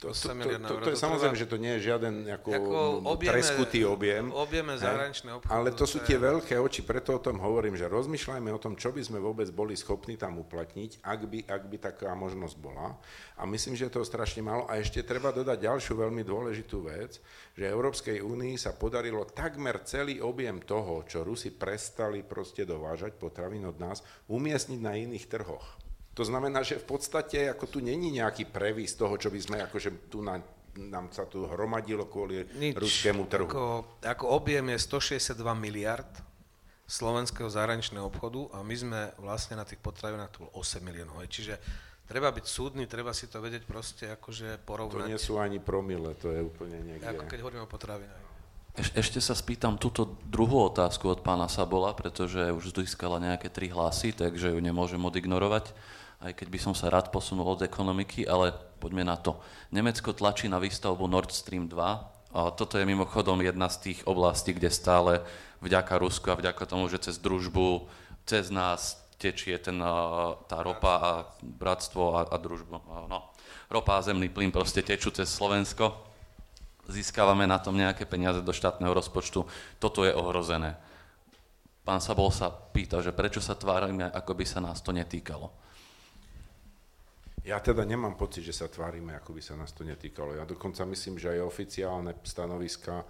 To, to, to, to, to je samozrejme, že to nie je žiaden ako, objeme, treskutý objem. Objeme zahraničné obchody. Ale to sú tie veľké oči, preto o tom hovorím, že rozmýšľajme o tom, čo by sme vôbec boli schopní tam uplatniť, ak by, ak by taká možnosť bola. A myslím, že je to strašne málo. A ešte treba dodať ďalšiu veľmi dôležitú vec, že Európskej únii sa podarilo takmer celý objem toho, čo Rusi prestali proste dovážať potravín od nás, umiestniť na iných trhoch. To znamená, že v podstate ako tu není nejaký previs toho, čo by sme akože tu na, nám sa tu hromadilo kvôli Nič, ruskému trhu. Ako, ako objem je 162 miliard slovenského zahraničného obchodu a my sme vlastne na tých potravinách tu 8 miliónov. Čiže treba byť súdny, treba si to vedieť proste akože porovnať. To nie sú ani promile, to je úplne niekde. Ako keď hovoríme o potravinách. Eš, ešte sa spýtam túto druhú otázku od pána Sabola, pretože už získala nejaké tri hlasy, takže ju nemôžem odignorovať aj keď by som sa rád posunul od ekonomiky, ale poďme na to. Nemecko tlačí na výstavbu Nord Stream 2 a toto je mimochodom jedna z tých oblastí, kde stále vďaka Rusku a vďaka tomu, že cez družbu, cez nás tečie ten, tá ropa a bratstvo a, a družbu. No, ropa a zemný plyn proste tečú cez Slovensko. Získavame na tom nejaké peniaze do štátneho rozpočtu. Toto je ohrozené. Pán Sabol sa pýta, že prečo sa tvárime, ako by sa nás to netýkalo. Ja teda nemám pocit, že sa tvárime, ako by sa nás to netýkalo. Ja dokonca myslím, že aj oficiálne stanoviska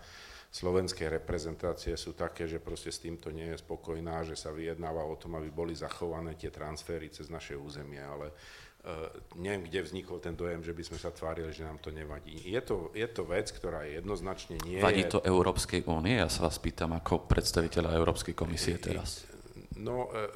slovenskej reprezentácie sú také, že proste s týmto nie je spokojná, že sa vyjednáva o tom, aby boli zachované tie transfery cez naše územie, ale uh, neviem, kde vznikol ten dojem, že by sme sa tvárili, že nám to nevadí. Je to, je to vec, ktorá je jednoznačne nie Vadí to Európskej únie? Ja sa vás pýtam ako predstaviteľa Európskej komisie teraz. No, e,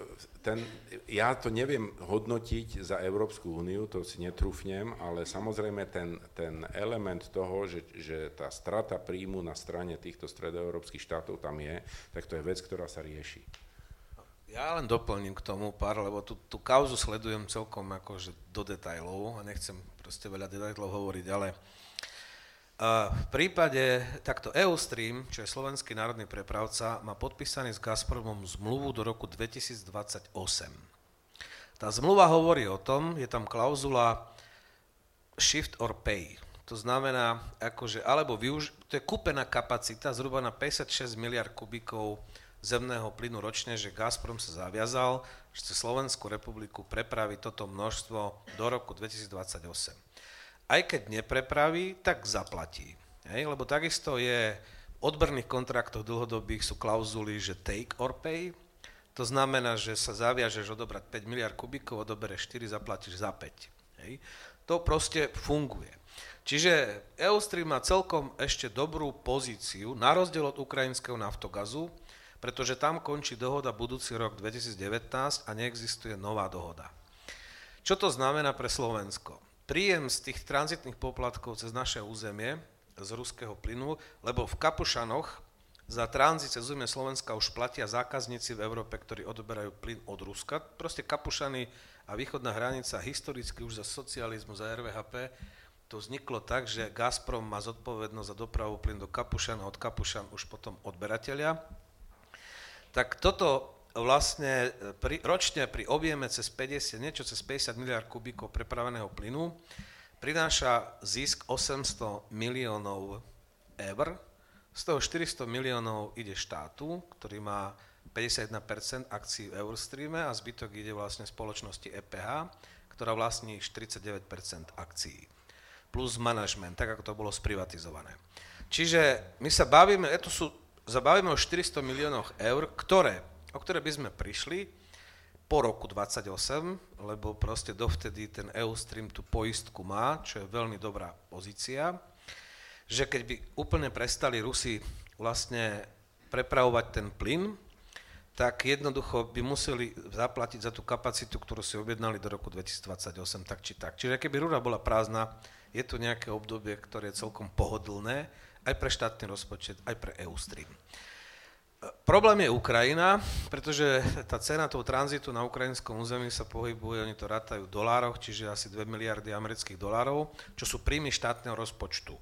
ten, ja to neviem hodnotiť za Európsku úniu, to si netrúfnem, ale samozrejme ten, ten element toho, že, že tá strata príjmu na strane týchto stredoeurópskych štátov tam je, tak to je vec, ktorá sa rieši. Ja len doplním k tomu pár, lebo tú, tú kauzu sledujem celkom akože do detajlov a nechcem proste veľa detajlov hovoriť, ale v prípade takto Eustream, čo je slovenský národný prepravca, má podpísaný s Gazpromom zmluvu do roku 2028. Tá zmluva hovorí o tom, je tam klauzula shift or pay. To znamená, akože, alebo využ- to je kúpená kapacita zhruba na 56 miliard kubíkov zemného plynu ročne, že Gazprom sa zaviazal, že chce Slovenskú republiku prepraviť toto množstvo do roku 2028 aj keď neprepraví, tak zaplatí. Hej? Lebo takisto je v odberných kontraktoch dlhodobých sú klauzuly, že take or pay. To znamená, že sa zaviažeš odobrať 5 miliard kubíkov, odobereš 4, zaplatíš za 5. Hej? To proste funguje. Čiže Eustream má celkom ešte dobrú pozíciu, na rozdiel od ukrajinského naftogazu, pretože tam končí dohoda budúci rok 2019 a neexistuje nová dohoda. Čo to znamená pre Slovensko? Príjem z tých tranzitných poplatkov cez naše územie z ruského plynu, lebo v Kapušanoch za tranzit cez územie Slovenska už platia zákazníci v Európe, ktorí odberajú plyn od Ruska. Proste Kapušany a východná hranica historicky už za socializmu, za RVHP, to vzniklo tak, že Gazprom má zodpovednosť za dopravu plyn do Kapušan a od Kapušan už potom odberatelia. Tak toto vlastne e, pri, ročne pri objeme cez 50, niečo cez 50 miliard kubíkov prepraveného plynu prináša zisk 800 miliónov eur, z toho 400 miliónov ide štátu, ktorý má 51% akcií v Eurostreame a zbytok ide vlastne spoločnosti EPH, ktorá vlastní 49% akcií. Plus manažment, tak ako to bolo sprivatizované. Čiže my sa bavíme, to sú, zabavíme o 400 miliónoch eur, ktoré o ktoré by sme prišli, po roku 28, lebo proste dovtedy ten Eustream tú poistku má, čo je veľmi dobrá pozícia, že keď by úplne prestali Rusi vlastne prepravovať ten plyn, tak jednoducho by museli zaplatiť za tú kapacitu, ktorú si objednali do roku 2028, tak či tak. Čiže keby rúra bola prázdna, je to nejaké obdobie, ktoré je celkom pohodlné, aj pre štátny rozpočet, aj pre EU-stream. Problém je Ukrajina, pretože tá cena toho tranzitu na ukrajinskom území sa pohybuje, oni to rátajú v dolároch, čiže asi 2 miliardy amerických dolárov, čo sú príjmy štátneho rozpočtu.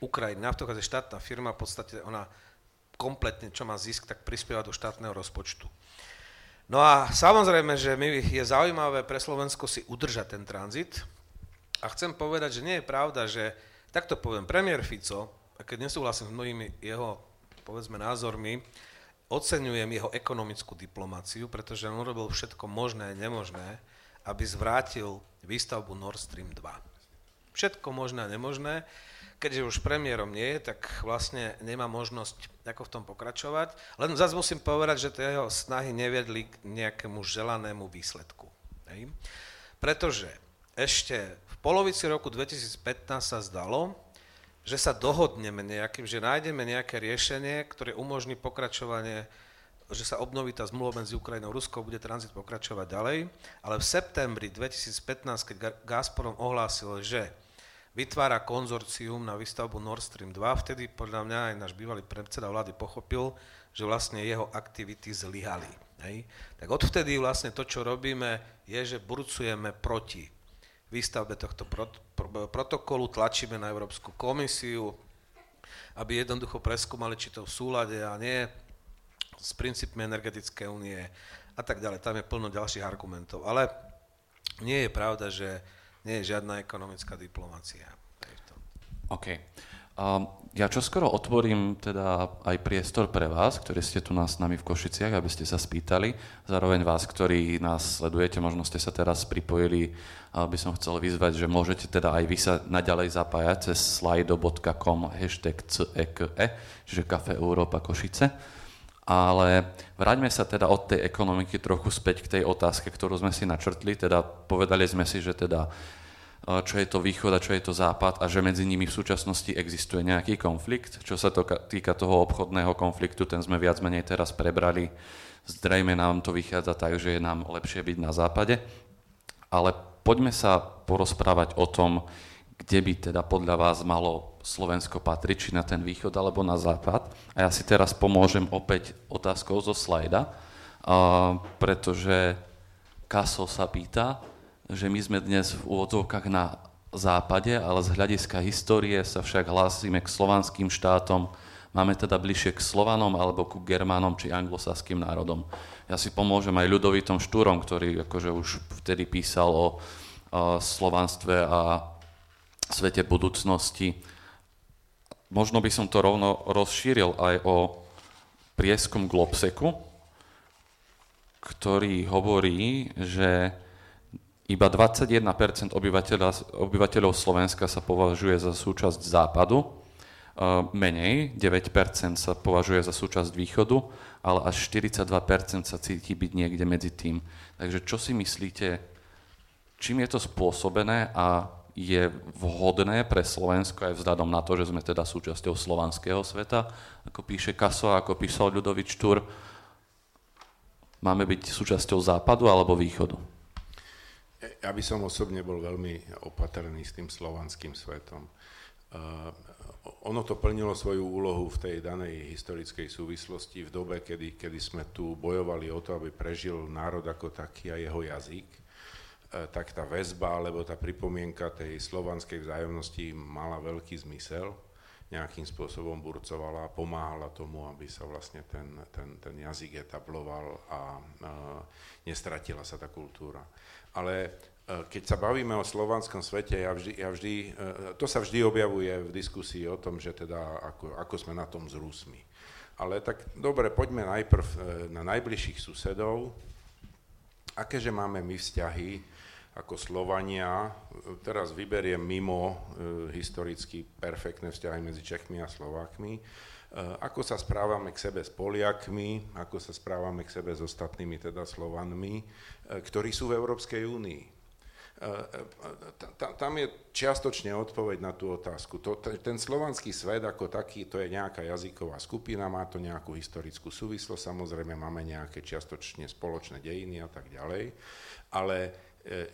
Ukrajina, Naftogaz je štátna firma, v podstate ona kompletne, čo má zisk, tak prispieva do štátneho rozpočtu. No a samozrejme, že my je zaujímavé pre Slovensko si udržať ten tranzit. A chcem povedať, že nie je pravda, že, takto poviem, premiér Fico, a keď nesúhlasím s mnohými jeho, povedzme, názormi, oceňujem jeho ekonomickú diplomáciu, pretože on robil všetko možné a nemožné, aby zvrátil výstavbu Nord Stream 2. Všetko možné a nemožné keďže už premiérom nie je, tak vlastne nemá možnosť ako v tom pokračovať. Len zase musím povedať, že tie jeho snahy neviedli k nejakému želanému výsledku. Hej. Pretože ešte v polovici roku 2015 sa zdalo, že sa dohodneme nejakým, že nájdeme nejaké riešenie, ktoré umožní pokračovanie že sa obnoví tá zmluva medzi Ukrajinou a Ruskou, bude tranzit pokračovať ďalej, ale v septembri 2015, keď Gazprom ohlásil, že vytvára konzorcium na výstavbu Nord Stream 2. Vtedy podľa mňa aj náš bývalý predseda vlády pochopil, že vlastne jeho aktivity zlyhali. Hej. Tak odvtedy vlastne to, čo robíme, je, že burcujeme proti výstavbe tohto prot- protokolu, tlačíme na Európsku komisiu, aby jednoducho preskúmali, či to v súlade a nie s princípmi energetickej únie a tak ďalej. Tam je plno ďalších argumentov. Ale nie je pravda, že nie je žiadna ekonomická diplomácia. OK. Um, ja čo skoro otvorím teda aj priestor pre vás, ktorí ste tu nás s nami v Košiciach, aby ste sa spýtali. Zároveň vás, ktorí nás sledujete, možno ste sa teraz pripojili, by som chcel vyzvať, že môžete teda aj vy sa naďalej zapájať cez slido.com hashtag CEKE, e, čiže Kafe Európa Košice. Ale vráťme sa teda od tej ekonomiky trochu späť k tej otázke, ktorú sme si načrtli. Teda povedali sme si, že teda čo je to východ a čo je to západ a že medzi nimi v súčasnosti existuje nejaký konflikt. Čo sa to týka toho obchodného konfliktu, ten sme viac menej teraz prebrali. Zrejme nám to vychádza tak, že je nám lepšie byť na západe. Ale poďme sa porozprávať o tom, kde by teda podľa vás malo Slovensko patriť, či na ten východ alebo na západ. A ja si teraz pomôžem opäť otázkou zo slajda, uh, pretože Kaso sa pýta, že my sme dnes v úvodzovkách na západe, ale z hľadiska histórie sa však hlásime k slovanským štátom, máme teda bližšie k Slovanom alebo ku Germánom či anglosaským národom. Ja si pomôžem aj ľudovitom Štúrom, ktorý akože už vtedy písal o, o slovanstve a svete budúcnosti. Možno by som to rovno rozšíril aj o prieskum Globseku, ktorý hovorí, že iba 21% obyvateľov Slovenska sa považuje za súčasť západu, menej, 9% sa považuje za súčasť východu, ale až 42% sa cíti byť niekde medzi tým. Takže čo si myslíte, čím je to spôsobené a je vhodné pre Slovensko aj vzhľadom na to, že sme teda súčasťou slovanského sveta, ako píše Kaso, ako písal Ľudovič Štúr, máme byť súčasťou západu alebo východu? Ja by som osobne bol veľmi opatrný s tým slovanským svetom. Uh, ono to plnilo svoju úlohu v tej danej historickej súvislosti v dobe, kedy, kedy sme tu bojovali o to, aby prežil národ ako taký a jeho jazyk E, tak tá väzba alebo tá pripomienka tej slovanskej vzájomnosti mala veľký zmysel, nejakým spôsobom burcovala pomáhala tomu, aby sa vlastne ten, ten, ten jazyk etabloval a, a nestratila sa tá kultúra. Ale e, keď sa bavíme o slovanskom svete, ja vždy, ja vždy, e, to sa vždy objavuje v diskusii o tom, že teda ako, ako sme na tom s Rusmi. Ale tak dobre, poďme najprv na najbližších susedov. Akéže máme my vzťahy ako Slovania, teraz vyberiem mimo e, historicky perfektné vzťahy medzi Čechmi a Slovákmi, ako sa správame k sebe s Poliakmi, ako sa správame k sebe s ostatnými teda Slovanmi, ktorí sú v Európskej únii tam je čiastočne odpoveď na tú otázku. Ten slovanský svet ako taký, to je nejaká jazyková skupina, má to nejakú historickú súvislosť, samozrejme máme nejaké čiastočne spoločné dejiny a tak ďalej, ale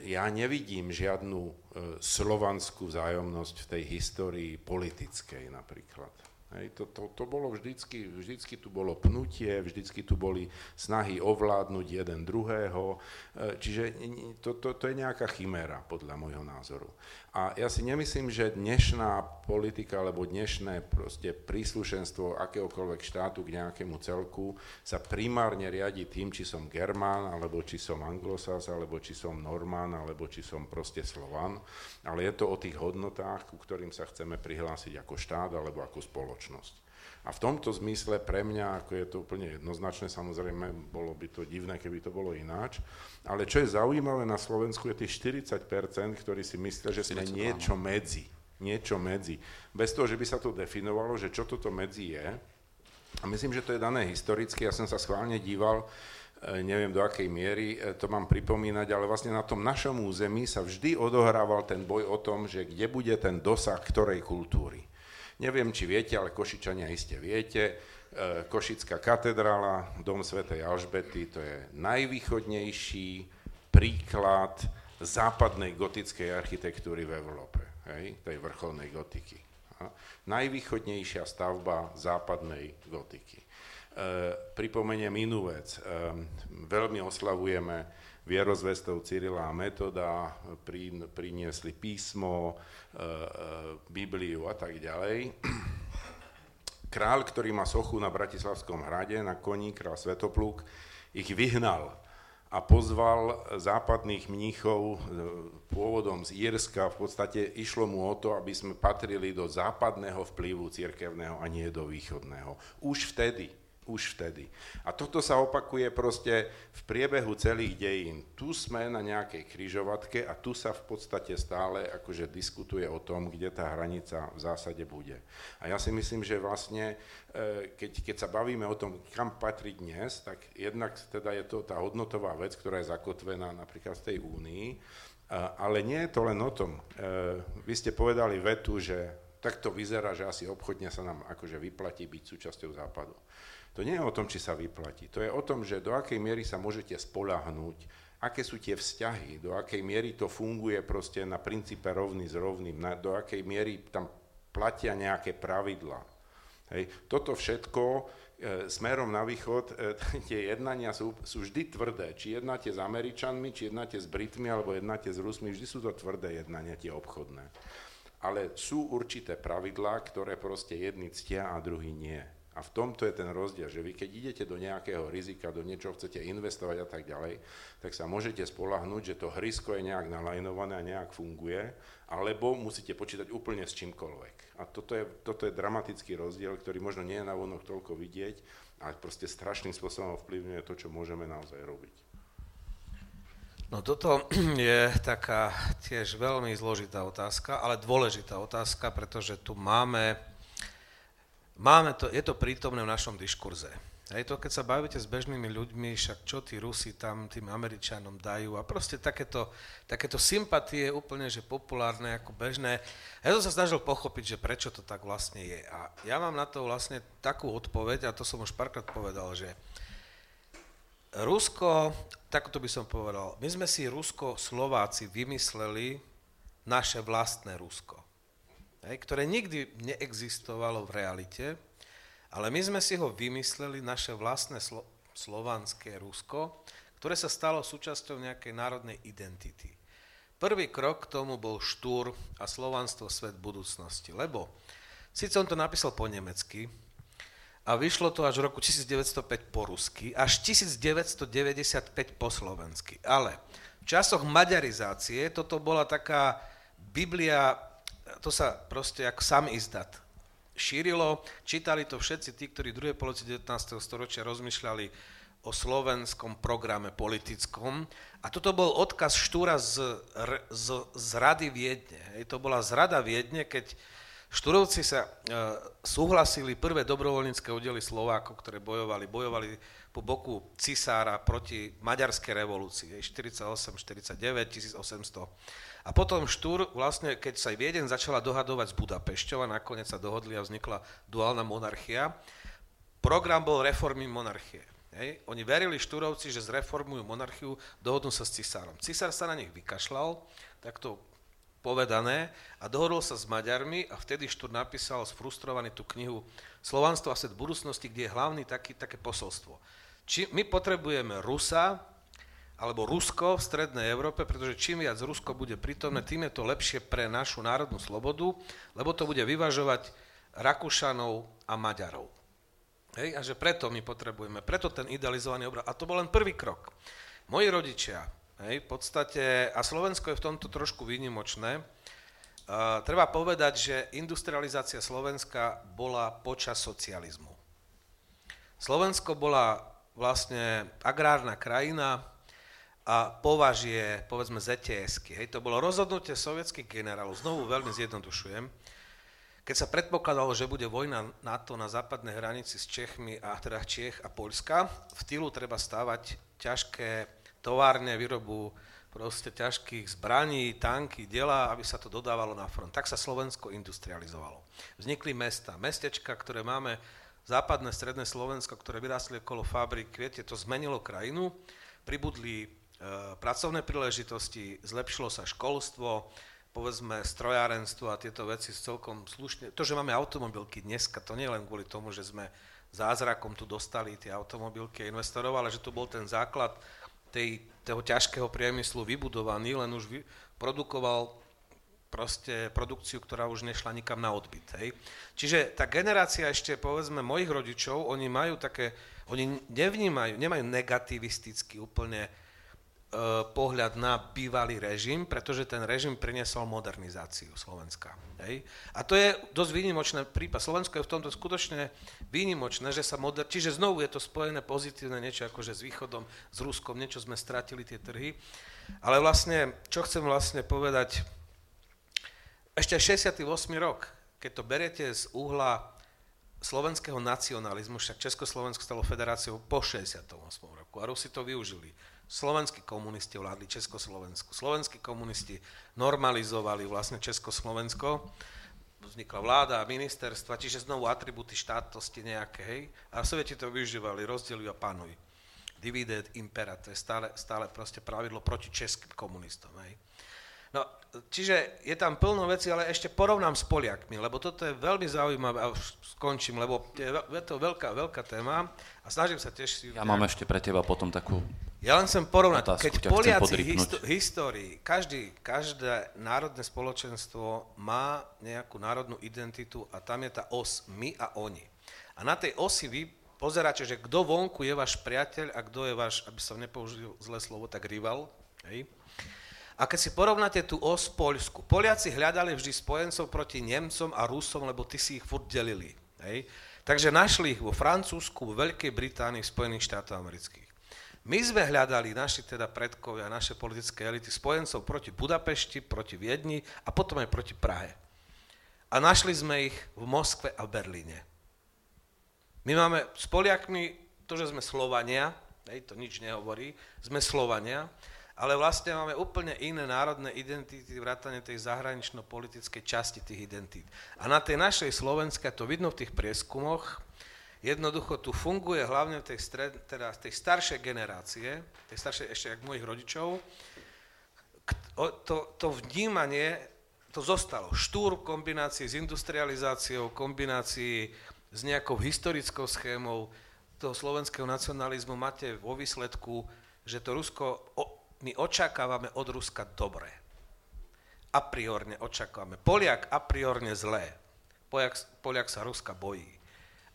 ja nevidím žiadnu slovanskú vzájomnosť v tej histórii politickej napríklad. Hej, to, to, to bolo vždycky, vždycky tu bolo pnutie, vždycky tu boli snahy ovládnuť jeden druhého, e, čiže to, to, to je nejaká chiméra podľa môjho názoru. A ja si nemyslím, že dnešná politika alebo dnešné proste príslušenstvo akéhokoľvek štátu k nejakému celku sa primárne riadi tým, či som Germán, alebo či som Anglosas, alebo či som Normán, alebo či som proste Slovan. Ale je to o tých hodnotách, ku ktorým sa chceme prihlásiť ako štát alebo ako spoločnosť. A v tomto zmysle pre mňa, ako je to úplne jednoznačné, samozrejme, bolo by to divné, keby to bolo ináč, ale čo je zaujímavé na Slovensku je tých 40%, ktorí si myslia, že sme niečo medzi. Niečo medzi. Bez toho, že by sa to definovalo, že čo toto medzi je. A myslím, že to je dané historicky. Ja som sa schválne díval, e, neviem do akej miery e, to mám pripomínať, ale vlastne na tom našom území sa vždy odohrával ten boj o tom, že kde bude ten dosah ktorej kultúry. Neviem, či viete, ale Košičania iste viete, e, Košická katedrála, Dom svätej Alžbety, to je najvýchodnejší príklad západnej gotickej architektúry v Európe, hej, tej vrcholnej gotiky. A najvýchodnejšia stavba západnej gotiky. E, pripomeniem inú vec. E, veľmi oslavujeme vierozvestov Cyrila a Metoda, priniesli písmo, e, e, Bibliu a tak ďalej. Král, ktorý má sochu na Bratislavskom hrade, na koní, král Svetopluk, ich vyhnal a pozval západných mníchov e, pôvodom z Írska. V podstate išlo mu o to, aby sme patrili do západného vplyvu cirkevného a nie do východného. Už vtedy už vtedy. A toto sa opakuje proste v priebehu celých dejín. Tu sme na nejakej kryžovatke a tu sa v podstate stále akože diskutuje o tom, kde tá hranica v zásade bude. A ja si myslím, že vlastne, e, keď, keď sa bavíme o tom, kam patrí dnes, tak jednak teda je to tá hodnotová vec, ktorá je zakotvená napríklad v tej únii, ale nie je to len o tom. E, vy ste povedali vetu, že takto vyzerá, že asi obchodne sa nám akože vyplatí byť súčasťou západu. To nie je o tom, či sa vyplatí. To je o tom, že do akej miery sa môžete spolahnúť, aké sú tie vzťahy, do akej miery to funguje proste na princípe rovný s rovným, na, do akej miery tam platia nejaké pravidla. Hej. Toto všetko e, smerom na východ, e, *laughs* tie jednania sú, sú vždy tvrdé. Či jednáte s Američanmi, či jednáte s Britmi, alebo jednáte s Rusmi, vždy sú to tvrdé jednania, tie obchodné. Ale sú určité pravidlá, ktoré proste jedni ctia a druhý nie. A v tomto je ten rozdiel, že vy keď idete do nejakého rizika, do niečoho chcete investovať a tak ďalej, tak sa môžete spolahnúť, že to hrysko je nejak nalajnované a nejak funguje, alebo musíte počítať úplne s čímkoľvek. A toto je, toto je dramatický rozdiel, ktorý možno nie je na vonok toľko vidieť, ale proste strašným spôsobom ovplyvňuje to, čo môžeme naozaj robiť. No toto *clears throat* je taká tiež veľmi zložitá otázka, ale dôležitá otázka, pretože tu máme Máme to, je to prítomné v našom diskurze. Hej, to keď sa bavíte s bežnými ľuďmi, však čo tí Rusi tam tým Američanom dajú a proste takéto, takéto sympatie úplne, že populárne, ako bežné. Ja som sa snažil pochopiť, že prečo to tak vlastne je. A ja mám na to vlastne takú odpoveď, a to som už párkrát povedal, že Rusko, takto by som povedal, my sme si Rusko-Slováci vymysleli naše vlastné Rusko hej, ktoré nikdy neexistovalo v realite, ale my sme si ho vymysleli, naše vlastné slo- slovanské Rusko, ktoré sa stalo súčasťou nejakej národnej identity. Prvý krok k tomu bol Štúr a slovanstvo svet budúcnosti, lebo síce on to napísal po nemecky a vyšlo to až v roku 1905 po rusky, až 1995 po slovensky. Ale v časoch maďarizácie toto bola taká Biblia to sa proste ako sam izdat šírilo, čítali to všetci tí, ktorí v druhej polovici 19. storočia rozmýšľali o slovenskom programe politickom. A toto bol odkaz Štúra z, z, z Rady Viedne. Hej. To bola zrada Viedne, keď Štúrovci sa e, súhlasili prvé dobrovoľnícke oddely Slovákov, ktoré bojovali, bojovali po boku cisára proti maďarskej revolúcii, 48, 49, 1800. A potom Štúr, vlastne, keď sa Viedeň začala dohadovať s Budapešťou a nakoniec sa dohodli a vznikla duálna monarchia, program bol reformy monarchie. Hej. Oni verili Štúrovci, že zreformujú monarchiu, dohodnú sa s cisárom. Cisár sa na nich vykašľal, tak to povedané a dohodol sa s Maďarmi a vtedy Štúr napísal sfrustrovaný tú knihu Slovanstvo a svet budúcnosti, kde je hlavný taký, také posolstvo. Či my potrebujeme Rusa alebo Rusko v strednej Európe, pretože čím viac Rusko bude prítomné, tým je to lepšie pre našu národnú slobodu, lebo to bude vyvažovať Rakúšanov a Maďarov. Hej, a že preto my potrebujeme, preto ten idealizovaný obraz. A to bol len prvý krok. Moji rodičia, Hej, v podstate, a Slovensko je v tomto trošku výnimočné. Treba povedať, že industrializácia Slovenska bola počas socializmu. Slovensko bola vlastne agrárna krajina a považie, povedzme, ZTS-ky. Hej, to bolo rozhodnutie sovietských generálov, znovu veľmi zjednodušujem, keď sa predpokladalo, že bude vojna NATO na západnej hranici s Čechmi a teda Čech a Poľska, v týlu treba stávať ťažké továrne, výrobu proste ťažkých zbraní, tanky, diela, aby sa to dodávalo na front. Tak sa Slovensko industrializovalo. Vznikli mesta, mestečka, ktoré máme, západné, stredné Slovensko, ktoré vyrástli okolo fabrik, viete, to zmenilo krajinu, pribudli e, pracovné príležitosti, zlepšilo sa školstvo, povedzme strojárenstvo a tieto veci celkom slušne. To, že máme automobilky dneska, to nie len kvôli tomu, že sme zázrakom tu dostali tie automobilky a investorov, ale že to bol ten základ tej, toho ťažkého priemyslu vybudovaný, len už vy, produkoval proste produkciu, ktorá už nešla nikam na odbyt. Hej. Čiže tá generácia ešte, povedzme, mojich rodičov, oni majú také, oni nevnímajú, nemajú negativisticky úplne pohľad na bývalý režim, pretože ten režim priniesol modernizáciu Slovenska. Hej? A to je dosť výnimočné prípad. Slovensko je v tomto skutočne výnimočné, že sa moder... Čiže znovu je to spojené pozitívne niečo akože s východom, s Ruskom, niečo sme stratili tie trhy. Ale vlastne, čo chcem vlastne povedať, ešte 68. rok, keď to beriete z uhla slovenského nacionalizmu, však Československo stalo federáciou po 68. roku a Rusi to využili Slovenskí komunisti vládli Československu. Slovenskí komunisti normalizovali vlastne Československo. Vznikla vláda a ministerstva, čiže znovu atributy štátnosti nejaké, hej. A Sovieti to využívali, rozdelujú a panuj. Dividend impera, to je stále, stále proste pravidlo proti českým komunistom, hej. No, čiže je tam plno veci, ale ešte porovnám s Poliakmi, lebo toto je veľmi zaujímavé a už skončím, lebo je, to veľká, veľká téma a snažím sa tiež si... Ja mám ešte pre teba potom takú ja len chcem porovnať, otázku, keď Poliaci histo- histórii, každý, každé národné spoločenstvo má nejakú národnú identitu a tam je tá os my a oni. A na tej osi vy pozeráte, že kto vonku je váš priateľ a kto je váš, aby som nepoužil zlé slovo, tak rival. Hej? A keď si porovnáte tú os Poľsku, Poliaci hľadali vždy spojencov proti Nemcom a Rusom, lebo ty si ich furt delili. Hej? Takže našli ich vo Francúzsku, vo Veľkej Británii, v Spojených štátoch amerických. My sme hľadali, naši teda predkovia, naše politické elity, spojencov proti Budapešti, proti Viedni a potom aj proti Prahe. A našli sme ich v Moskve a Berlíne. My máme s Poliakmi to, že sme Slovania, hej, to nič nehovorí, sme Slovania, ale vlastne máme úplne iné národné identity, vrátane tej zahranično-politickej časti tých identít. A na tej našej Slovenske, to vidno v tých prieskumoch, Jednoducho tu funguje hlavne tej, stred, teda tej staršej generácie, tej staršej ešte jak mojich rodičov, to, to vnímanie, to zostalo. Štúr v kombícii s industrializáciou, kombinácii s nejakou historickou schémou toho slovenského nacionalizmu máte vo výsledku, že to Rusko, my očakávame od Ruska dobre. A priorne očakávame. Poliak a priorne zlé. Poliak, Poliak sa Ruska bojí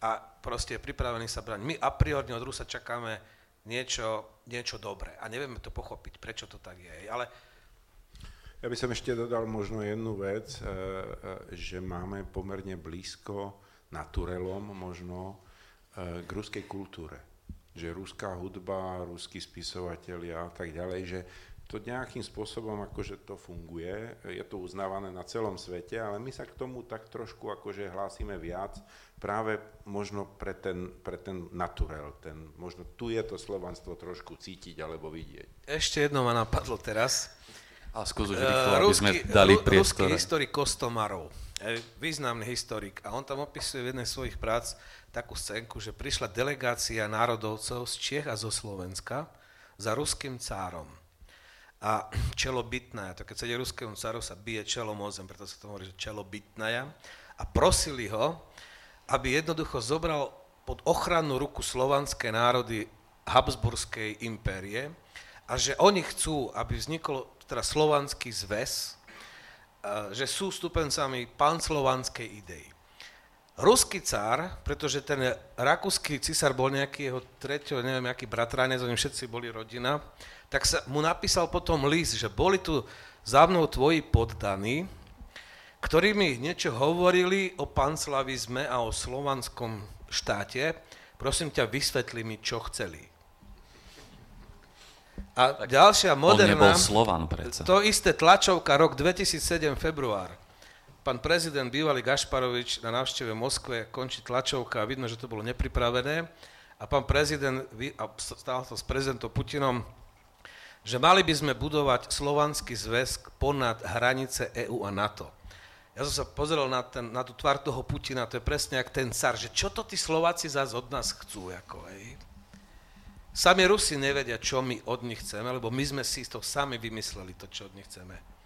a proste je pripravený sa brať. My a priori od Rusa čakáme niečo, niečo dobré a nevieme to pochopiť, prečo to tak je. Ale ja by som ešte dodal možno jednu vec, e, e, že máme pomerne blízko naturelom možno e, k ruskej kultúre. Že ruská hudba, ruskí spisovatelia a tak ďalej, že to nejakým spôsobom akože to funguje, je to uznávané na celom svete, ale my sa k tomu tak trošku akože hlásime viac, práve možno pre ten, pre ten naturel, ten, možno tu je to slovanstvo trošku cítiť alebo vidieť. Ešte jedno ma napadlo teraz. A skús už rýchlo, aby sme dali priestor. Ruský historik Kostomarov, významný historik, a on tam opisuje v jednej z svojich prác takú scénku, že prišla delegácia národovcov z Čiech a zo Slovenska za ruským cárom a čelo bytnaja, to keď ide ruskému caru, sa bije čelom o zem, preto sa to hovorí, že čelo. A prosili ho, aby jednoducho zobral pod ochrannú ruku slovanské národy Habsburskej impérie a že oni chcú, aby vznikol teda slovanský zväz, že sú stupencami panslovanskej idei. Ruský cár, pretože ten rakúsky cisár bol nejaký jeho treťo, neviem, aký bratranec, oni všetci boli rodina, tak sa mu napísal potom list, že boli tu za mnou tvoji poddaní, ktorí mi niečo hovorili o panslavizme a o slovanskom štáte. Prosím ťa, vysvetli mi, čo chceli. A tak ďalšia moderná... On nebol Slovan predsa. To isté tlačovka, rok 2007, február. Pán prezident bývalý Gašparovič na návšteve Moskve končí tlačovka a vidno, že to bolo nepripravené. A pán prezident, a stál to s prezidentom Putinom, že mali by sme budovať slovanský zväz ponad hranice EÚ a NATO. Ja som sa pozrel na, ten, na tú tvár toho Putina, to je presne jak ten car, že čo to tí Slováci zase od nás chcú, ako, hej. Sami Rusi nevedia, čo my od nich chceme, lebo my sme si to sami vymysleli, to, čo od nich chceme.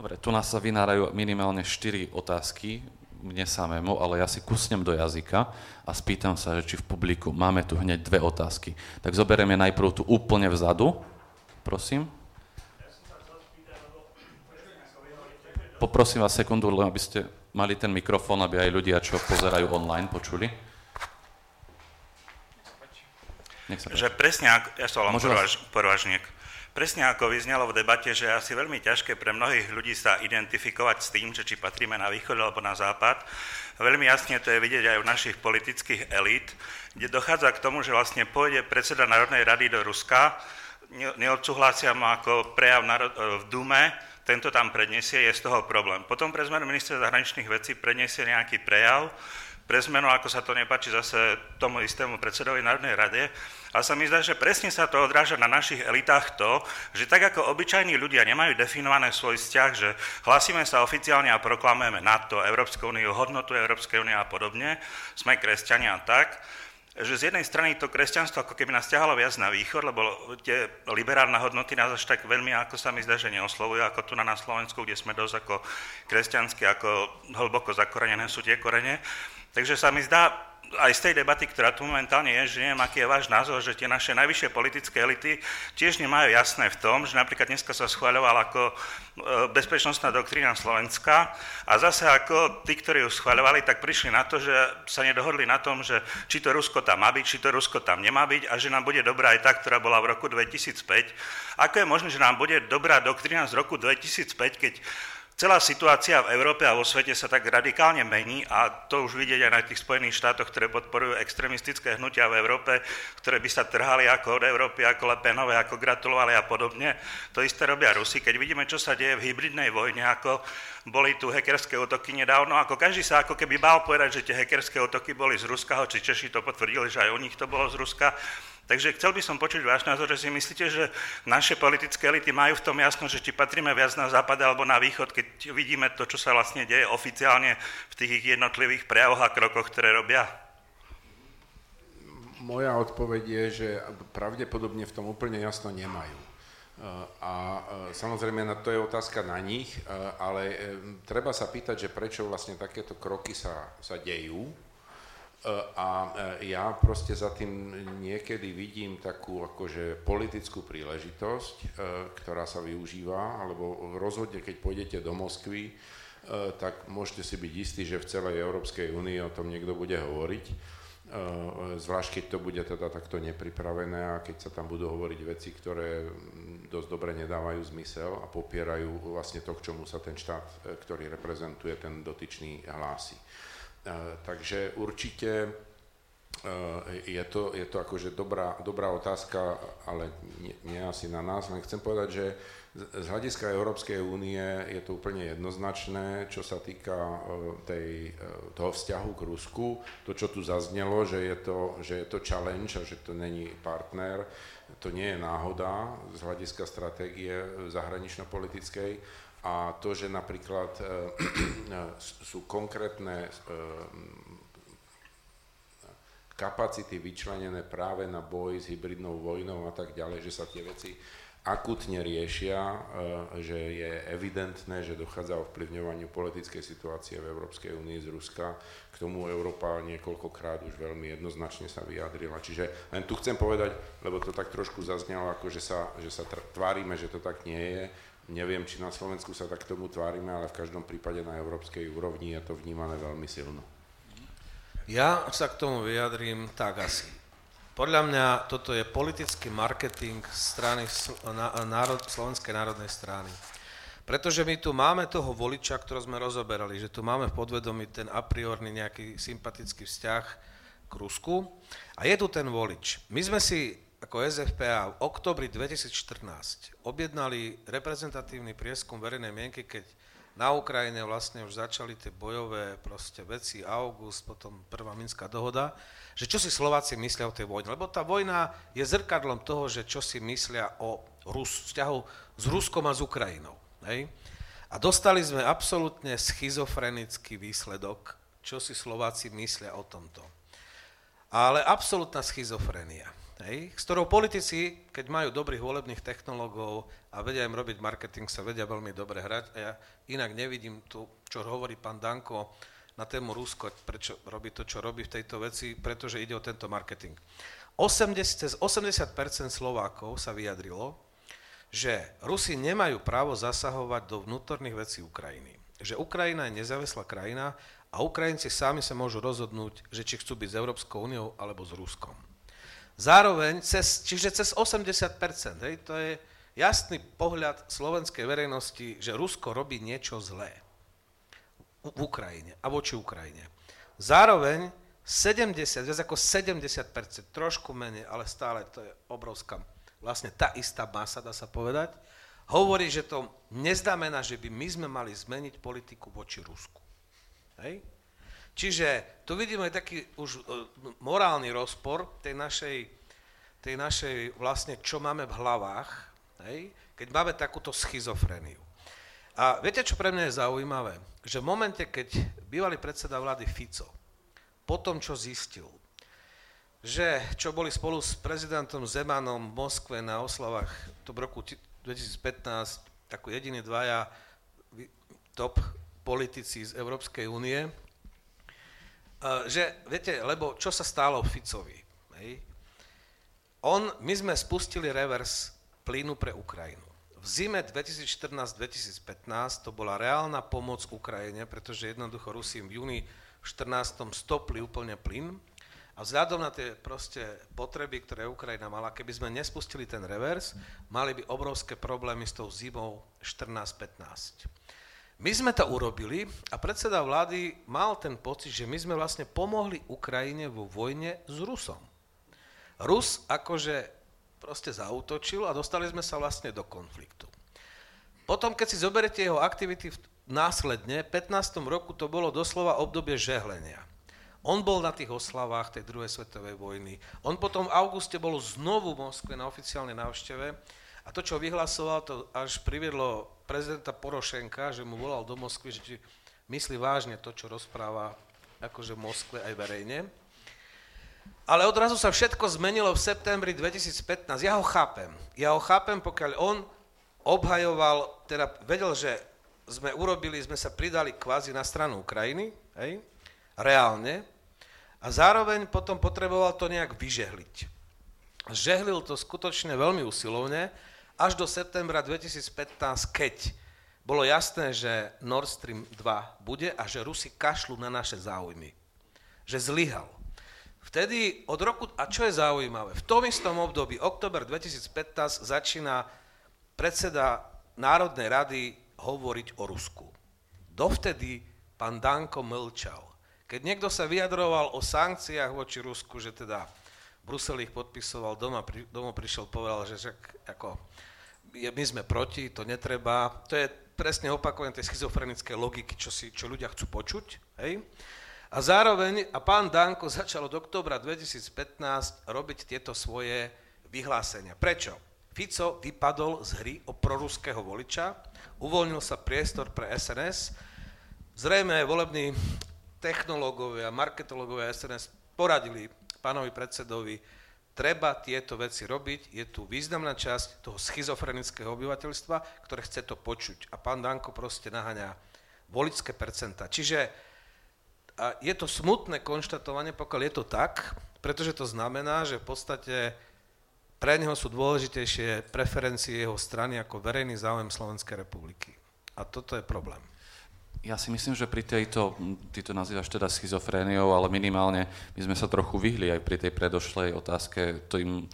Dobre, tu nás sa vynárajú minimálne 4 otázky, mne samému, ale ja si kusnem do jazyka a spýtam sa, že či v publiku máme tu hneď dve otázky. Tak zoberieme najprv tu úplne vzadu, prosím. Poprosím vás sekundu, len aby ste mali ten mikrofón, aby aj ľudia, čo pozerajú online, počuli. Nech sa že presne ako, ja som vás... porvažník, presne ako vyznelo v debate, že asi veľmi ťažké pre mnohých ľudí sa identifikovať s tým, že či patríme na východ alebo na západ. Veľmi jasne to je vidieť aj v našich politických elít, kde dochádza k tomu, že vlastne pôjde predseda Národnej rady do Ruska, neodsúhlasia ma ako prejav v Dume, tento tam predniesie, je z toho problém. Potom pre zmenu minister zahraničných vecí predniesie nejaký prejav, pre zmenu, ako sa to nepáči zase tomu istému predsedovi Národnej rade. A sa mi zdá, že presne sa to odráža na našich elitách to, že tak ako obyčajní ľudia nemajú definované svoj vzťah, že hlasíme sa oficiálne a proklamujeme NATO, Európsku úniu, hodnotu Európskej únie a podobne, sme kresťania a tak, že z jednej strany to kresťanstvo ako keby nás ťahalo viac na východ, lebo tie liberálne hodnoty nás až tak veľmi, ako sa mi zdá, že neoslovujú, ako tu na, Slovensku, kde sme dosť ako kresťanskí, ako hlboko zakorenené sú tie korene. Takže sa mi zdá, aj z tej debaty, ktorá tu momentálne je, že neviem, aký je váš názor, že tie naše najvyššie politické elity tiež nemajú jasné v tom, že napríklad dneska sa schváľovala ako e, bezpečnostná doktrína Slovenska a zase ako tí, ktorí ju schváľovali, tak prišli na to, že sa nedohodli na tom, že či to Rusko tam má byť, či to Rusko tam nemá byť a že nám bude dobrá aj tá, ktorá bola v roku 2005. Ako je možné, že nám bude dobrá doktrína z roku 2005, keď Celá situácia v Európe a vo svete sa tak radikálne mení a to už vidieť aj na tých Spojených štátoch, ktoré podporujú extremistické hnutia v Európe, ktoré by sa trhali ako od Európy, ako Lepenové, ako gratulovali a podobne. To isté robia Rusi. Keď vidíme, čo sa deje v hybridnej vojne, ako boli tu hackerské útoky nedávno, ako každý sa ako keby bál povedať, že tie hackerské útoky boli z Ruska, či Češi to potvrdili, že aj u nich to bolo z Ruska. Takže chcel by som počuť váš názor, že si myslíte, že naše politické elity majú v tom jasno, že či patríme viac na západ alebo na východ, keď vidíme to, čo sa vlastne deje oficiálne v tých ich jednotlivých prejavoch a krokoch, ktoré robia? Moja odpoveď je, že pravdepodobne v tom úplne jasno nemajú. A samozrejme to je otázka na nich, ale e, treba sa pýtať, že prečo vlastne takéto kroky sa, sa dejú, a e, ja proste za tým niekedy vidím takú akože politickú príležitosť, e, ktorá sa využíva, alebo rozhodne, keď pôjdete do Moskvy, e, tak môžete si byť istí, že v celej Európskej únii o tom niekto bude hovoriť. Zvlášť, keď to bude teda takto nepripravené a keď sa tam budú hovoriť veci, ktoré dosť dobre nedávajú zmysel a popierajú vlastne to, k čomu sa ten štát, ktorý reprezentuje, ten dotyčný hlási. Takže určite je to, je to akože dobrá, dobrá otázka, ale nie, nie asi na nás, len chcem povedať, že z hľadiska Európskej únie je to úplne jednoznačné, čo sa týka e, tej, e, toho vzťahu k Rusku. To, čo tu zaznelo, že je, to, že je to challenge a že to není partner, to nie je náhoda z hľadiska stratégie zahranično-politickej. A to, že napríklad e, sú konkrétne kapacity vyčlenené práve na boj s hybridnou vojnou a tak ďalej, že sa tie veci akutne riešia, e, že je evidentné, že dochádza o vplyvňovaniu politickej situácie v Európskej únii z Ruska. K tomu Európa niekoľkokrát už veľmi jednoznačne sa vyjadrila. Čiže len tu chcem povedať, lebo to tak trošku zaznelo, ako že sa, že sa tvárime, že to tak nie je. Neviem, či na Slovensku sa tak tomu tvárime, ale v každom prípade na európskej úrovni je to vnímané veľmi silno. Ja sa k tomu vyjadrím tak asi. Podľa mňa toto je politický marketing strany národ, Slovenskej národnej strany. Pretože my tu máme toho voliča, ktorého sme rozoberali, že tu máme v podvedomí ten a priorný nejaký sympatický vzťah k Rusku. A je tu ten volič. My sme si ako SFPA v oktobri 2014 objednali reprezentatívny prieskum verejnej mienky, keď na Ukrajine vlastne už začali tie bojové proste veci, august, potom prvá Minská dohoda, že čo si Slováci myslia o tej vojne. Lebo tá vojna je zrkadlom toho, že čo si myslia o Rus, vzťahu s Ruskom a s Ukrajinou. Hej? A dostali sme absolútne schizofrenický výsledok, čo si Slováci myslia o tomto. Ale absolútna schizofrenia hej, s ktorou politici, keď majú dobrých volebných technológov a vedia im robiť marketing, sa vedia veľmi dobre hrať. A ja inak nevidím tu, čo hovorí pán Danko na tému Rusko, prečo robí to, čo robí v tejto veci, pretože ide o tento marketing. 80, 80% Slovákov sa vyjadrilo, že Rusi nemajú právo zasahovať do vnútorných vecí Ukrajiny. Že Ukrajina je nezávislá krajina a Ukrajinci sami sa môžu rozhodnúť, že či chcú byť s Európskou úniou alebo s Ruskom. Zároveň, cez, čiže cez 80%, hej, to je jasný pohľad slovenskej verejnosti, že Rusko robí niečo zlé v Ukrajine a voči Ukrajine. Zároveň 70, viac ako 70%, trošku menej, ale stále to je obrovská, vlastne tá istá masa, dá sa povedať, hovorí, že to neznamená, že by my sme mali zmeniť politiku voči Rusku. Hej? Čiže tu vidíme taký už e, morálny rozpor tej našej, tej našej vlastne, čo máme v hlavách, hej? keď máme takúto schizofreniu. A viete, čo pre mňa je zaujímavé? Že v momente, keď bývalý predseda vlády Fico, po tom, čo zistil, že čo boli spolu s prezidentom Zemanom v Moskve na oslavách to v roku 2015, ako jediní dvaja top politici z Európskej únie, Eh, že, viete, lebo čo sa stalo Ficovi? Hej? On, my sme spustili revers plynu pre Ukrajinu. V zime 2014-2015 to bola reálna pomoc Ukrajine, pretože jednoducho Rusi v júni v 14. stopli úplne plyn a vzhľadom na tie proste potreby, ktoré Ukrajina mala, keby sme nespustili ten revers, mali by obrovské problémy s tou zimou 14-15. My sme to urobili a predseda vlády mal ten pocit, že my sme vlastne pomohli Ukrajine vo vojne s Rusom. Rus akože proste zautočil a dostali sme sa vlastne do konfliktu. Potom, keď si zoberete jeho aktivity následne, v 15. roku to bolo doslova obdobie žehlenia. On bol na tých oslavách tej druhej svetovej vojny. On potom v auguste bol znovu v Moskve na oficiálnej návšteve a to, čo vyhlasoval, to až priviedlo prezidenta Porošenka, že mu volal do Moskvy, že myslí vážne to, čo rozpráva akože v Moskve aj verejne. Ale odrazu sa všetko zmenilo v septembri 2015. Ja ho chápem. Ja ho chápem, pokiaľ on obhajoval, teda vedel, že sme urobili, sme sa pridali kvázi na stranu Ukrajiny, hej, reálne, a zároveň potom potreboval to nejak vyžehliť. Žehlil to skutočne veľmi usilovne, až do septembra 2015, keď bolo jasné, že Nord Stream 2 bude a že Rusi kašľú na naše záujmy. Že zlyhal. Vtedy od roku, a čo je zaujímavé, v tom istom období, oktober 2015, začína predseda Národnej rady hovoriť o Rusku. Dovtedy pán Danko mlčal. Keď niekto sa vyjadroval o sankciách voči Rusku, že teda Brusel ich podpisoval, doma, pri, doma prišiel, povedal, že však ako, my sme proti, to netreba. To je presne opakovanie tej schizofrenickej logiky, čo, si, čo ľudia chcú počuť. Hej? A zároveň, a pán Danko začal od oktobra 2015 robiť tieto svoje vyhlásenia. Prečo? Fico vypadol z hry o proruského voliča, uvoľnil sa priestor pre SNS, zrejme volební technológovia, marketológovia SNS poradili pánovi predsedovi, treba tieto veci robiť, je tu významná časť toho schizofrenického obyvateľstva, ktoré chce to počuť. A pán Danko proste naháňa voličské percenta. Čiže a je to smutné konštatovanie, pokiaľ je to tak, pretože to znamená, že v podstate pre neho sú dôležitejšie preferencie jeho strany ako verejný záujem Slovenskej republiky. A toto je problém. Ja si myslím, že pri tejto, ty to nazývaš teda schizofréniou, ale minimálne my sme sa trochu vyhli aj pri tej predošlej otázke tým,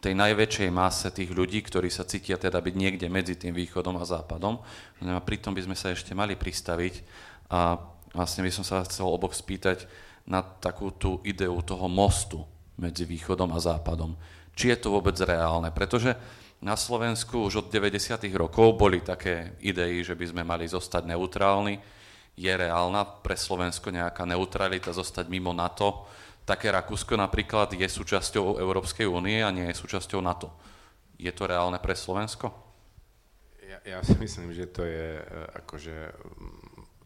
tej najväčšej mase tých ľudí, ktorí sa cítia teda byť niekde medzi tým východom a západom. No a pritom by sme sa ešte mali pristaviť a vlastne by som sa chcel oboch spýtať na takú tú ideu toho mostu medzi východom a západom či je to vôbec reálne. Pretože na Slovensku už od 90. rokov boli také idei, že by sme mali zostať neutrálni. Je reálna pre Slovensko nejaká neutralita, zostať mimo NATO? Také Rakúsko napríklad je súčasťou Európskej únie a nie je súčasťou NATO. Je to reálne pre Slovensko? Ja, ja si myslím, že to je e, akože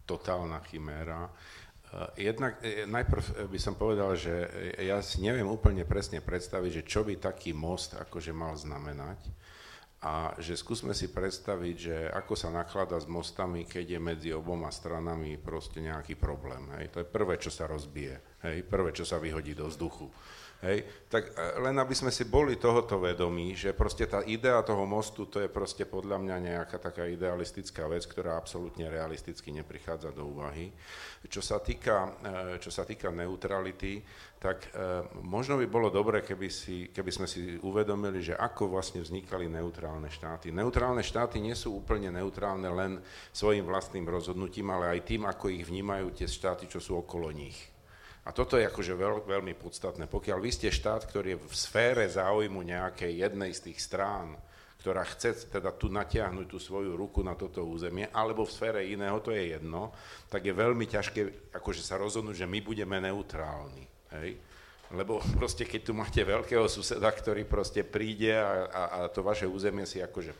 totálna chiméra. Eh, jednak eh, najprv eh, by som povedal, že ja si neviem úplne presne predstaviť, že čo by taký most akože mal znamenať a že skúsme si predstaviť, že ako sa naklada s mostami, keď je medzi oboma stranami proste nejaký problém. Hej. To je prvé, čo sa rozbije, hej. prvé, čo sa vyhodí do vzduchu. Hej, tak e, len aby sme si boli tohoto vedomí, že proste tá idea toho mostu, to je proste podľa mňa nejaká taká idealistická vec, ktorá absolútne realisticky neprichádza do úvahy. Čo sa týka, e, čo sa týka neutrality, tak e, možno by bolo dobre, keby, si, keby sme si uvedomili, že ako vlastne vznikali neutrálne štáty. Neutrálne štáty nie sú úplne neutrálne len svojim vlastným rozhodnutím, ale aj tým, ako ich vnímajú tie štáty, čo sú okolo nich. A toto je akože veľ, veľmi podstatné. Pokiaľ vy ste štát, ktorý je v sfére záujmu nejakej jednej z tých strán, ktorá chce teda tu natiahnuť tú svoju ruku na toto územie, alebo v sfére iného, to je jedno, tak je veľmi ťažké akože sa rozhodnúť, že my budeme neutrálni. Hej? Lebo proste keď tu máte veľkého suseda, ktorý proste príde a, a, a to vaše územie si akože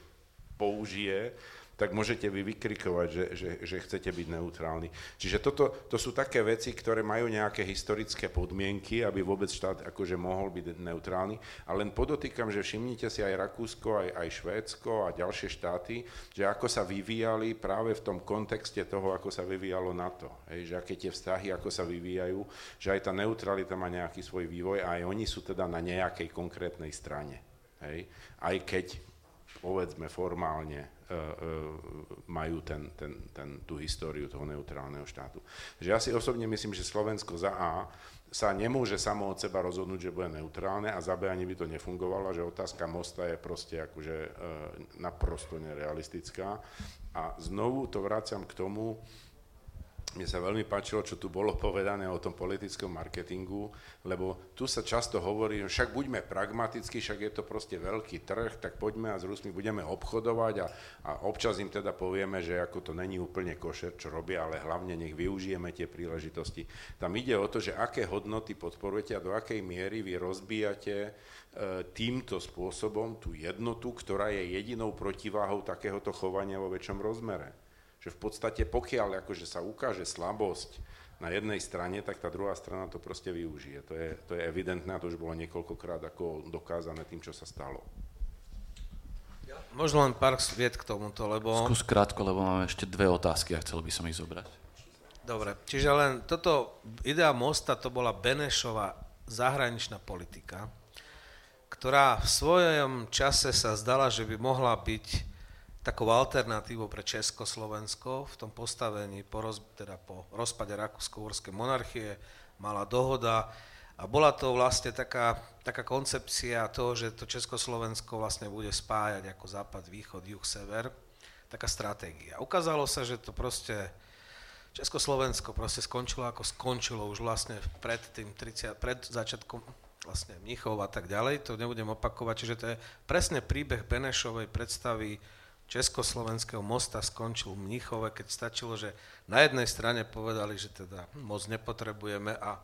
použije, tak môžete vy vykrikovať, že, že, že chcete byť neutrálni. Čiže toto to sú také veci, ktoré majú nejaké historické podmienky, aby vôbec štát akože mohol byť neutrálny. A len podotýkam, že všimnite si aj Rakúsko, aj, aj Švédsko a ďalšie štáty, že ako sa vyvíjali práve v tom kontexte toho, ako sa vyvíjalo NATO. Hej, že aké tie vzťahy, ako sa vyvíjajú, že aj tá neutralita má nejaký svoj vývoj a aj oni sú teda na nejakej konkrétnej strane. Hej, aj keď povedzme formálne e, e, majú ten, ten, ten, tú históriu toho neutrálneho štátu. Takže ja si osobne myslím, že Slovensko za A sa nemôže samo od seba rozhodnúť, že bude neutrálne a za B ani by to nefungovalo, že otázka mosta je proste akože e, naprosto nerealistická. A znovu to vraciam k tomu, mne sa veľmi páčilo, čo tu bolo povedané o tom politickom marketingu, lebo tu sa často hovorí, že však buďme pragmatickí, však je to proste veľký trh, tak poďme a s Rusmi budeme obchodovať a, a občas im teda povieme, že ako to není úplne košer, čo robia, ale hlavne nech využijeme tie príležitosti. Tam ide o to, že aké hodnoty podporujete a do akej miery vy rozbíjate e, týmto spôsobom tú jednotu, ktorá je jedinou protiváhou takéhoto chovania vo väčšom rozmere že v podstate pokiaľ akože sa ukáže slabosť na jednej strane, tak tá druhá strana to proste využije. To je, to je evidentné a to už bolo niekoľkokrát ako dokázané tým, čo sa stalo. Možno len pár vied k tomuto, lebo... Skús krátko, lebo máme ešte dve otázky a chcel by som ich zobrať. Dobre, čiže len toto idea mosta, to bola Benešová zahraničná politika, ktorá v svojom čase sa zdala, že by mohla byť takou alternatívou pre Československo v tom postavení po, roz, teda po rozpade Rakúsko-Uhorskej monarchie, mala dohoda a bola to vlastne taká, taká koncepcia toho, že to Československo vlastne bude spájať ako západ, východ, juh, sever, taká stratégia. Ukázalo sa, že to proste Československo proste skončilo ako skončilo už vlastne pred tým 30, pred začiatkom vlastne Mnichov a tak ďalej, to nebudem opakovať, čiže to je presne príbeh Benešovej predstavy Československého mosta skončil v Mnichove, keď stačilo, že na jednej strane povedali, že teda most nepotrebujeme a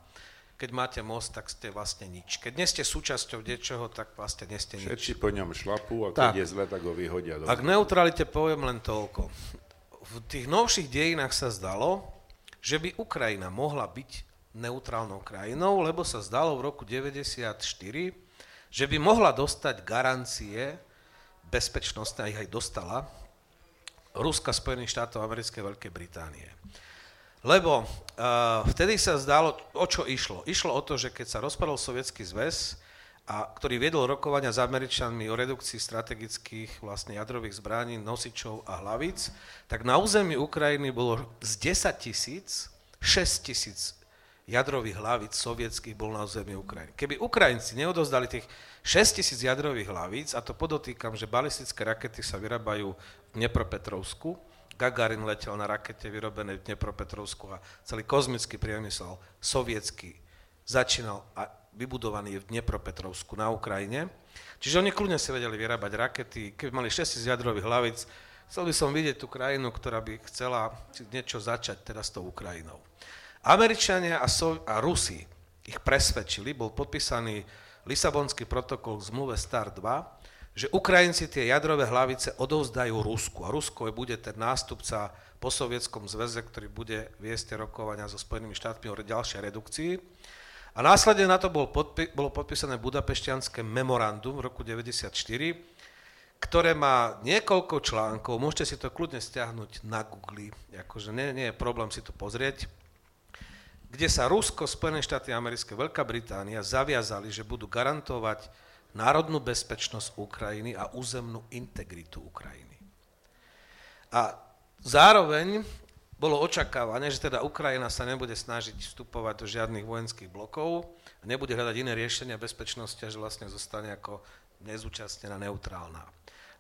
keď máte most, tak ste vlastne nič. Keď nie ste súčasťou niečoho, tak vlastne nie ste nič. Všetci po ňom šlapú a keď tak. je zle, tak ho vyhodia. A k neutralite poviem len toľko v tých novších dejinách sa zdalo, že by Ukrajina mohla byť neutrálnou krajinou, lebo sa zdalo v roku 94, že by mohla dostať garancie bezpečnostné, a ich aj dostala, Ruska, Spojených štátov americké, Veľkej Británie. Lebo uh, vtedy sa zdalo, o čo išlo? Išlo o to, že keď sa rozpadol Sovietský zväz, a ktorý viedol rokovania s Američanmi o redukcii strategických vlastne jadrových zbraní, nosičov a hlavíc, tak na území Ukrajiny bolo z 10 tisíc, 6 tisíc jadrových hlavíc sovietských bol na území Ukrajiny. Keby Ukrajinci neodozdali tých 6 tisíc jadrových hlavíc, a to podotýkam, že balistické rakety sa vyrábajú v Dnepropetrovsku, Gagarin letel na rakete vyrobené v Dnepropetrovsku a celý kozmický priemysel sovietský začínal a vybudovaný v Dnepropetrovsku na Ukrajine. Čiže oni kľudne si vedeli vyrábať rakety, keby mali 6 jadrových hlavic, chcel by som vidieť tú krajinu, ktorá by chcela niečo začať teda s tou Ukrajinou. Američania a, so- a Rusi ich presvedčili, bol podpísaný Lisabonský protokol k zmluve STAR 2, že Ukrajinci tie jadrové hlavice odovzdajú Rusku. A Rusko bude ten nástupca po Sovietskom zväze, ktorý bude viesť rokovania so Spojenými štátmi o ďalšej redukcii. A následne na to bol podpi- bolo podpísané budapešťanské memorandum v roku 1994, ktoré má niekoľko článkov, môžete si to kľudne stiahnuť na Google, akože nie, nie je problém si to pozrieť, kde sa Rusko, Spojené štáty americké, Veľká Británia zaviazali, že budú garantovať národnú bezpečnosť Ukrajiny a územnú integritu Ukrajiny. A zároveň bolo očakávané, že teda Ukrajina sa nebude snažiť vstupovať do žiadnych vojenských blokov a nebude hľadať iné riešenia bezpečnosti a že vlastne zostane ako nezúčastnená, neutrálna.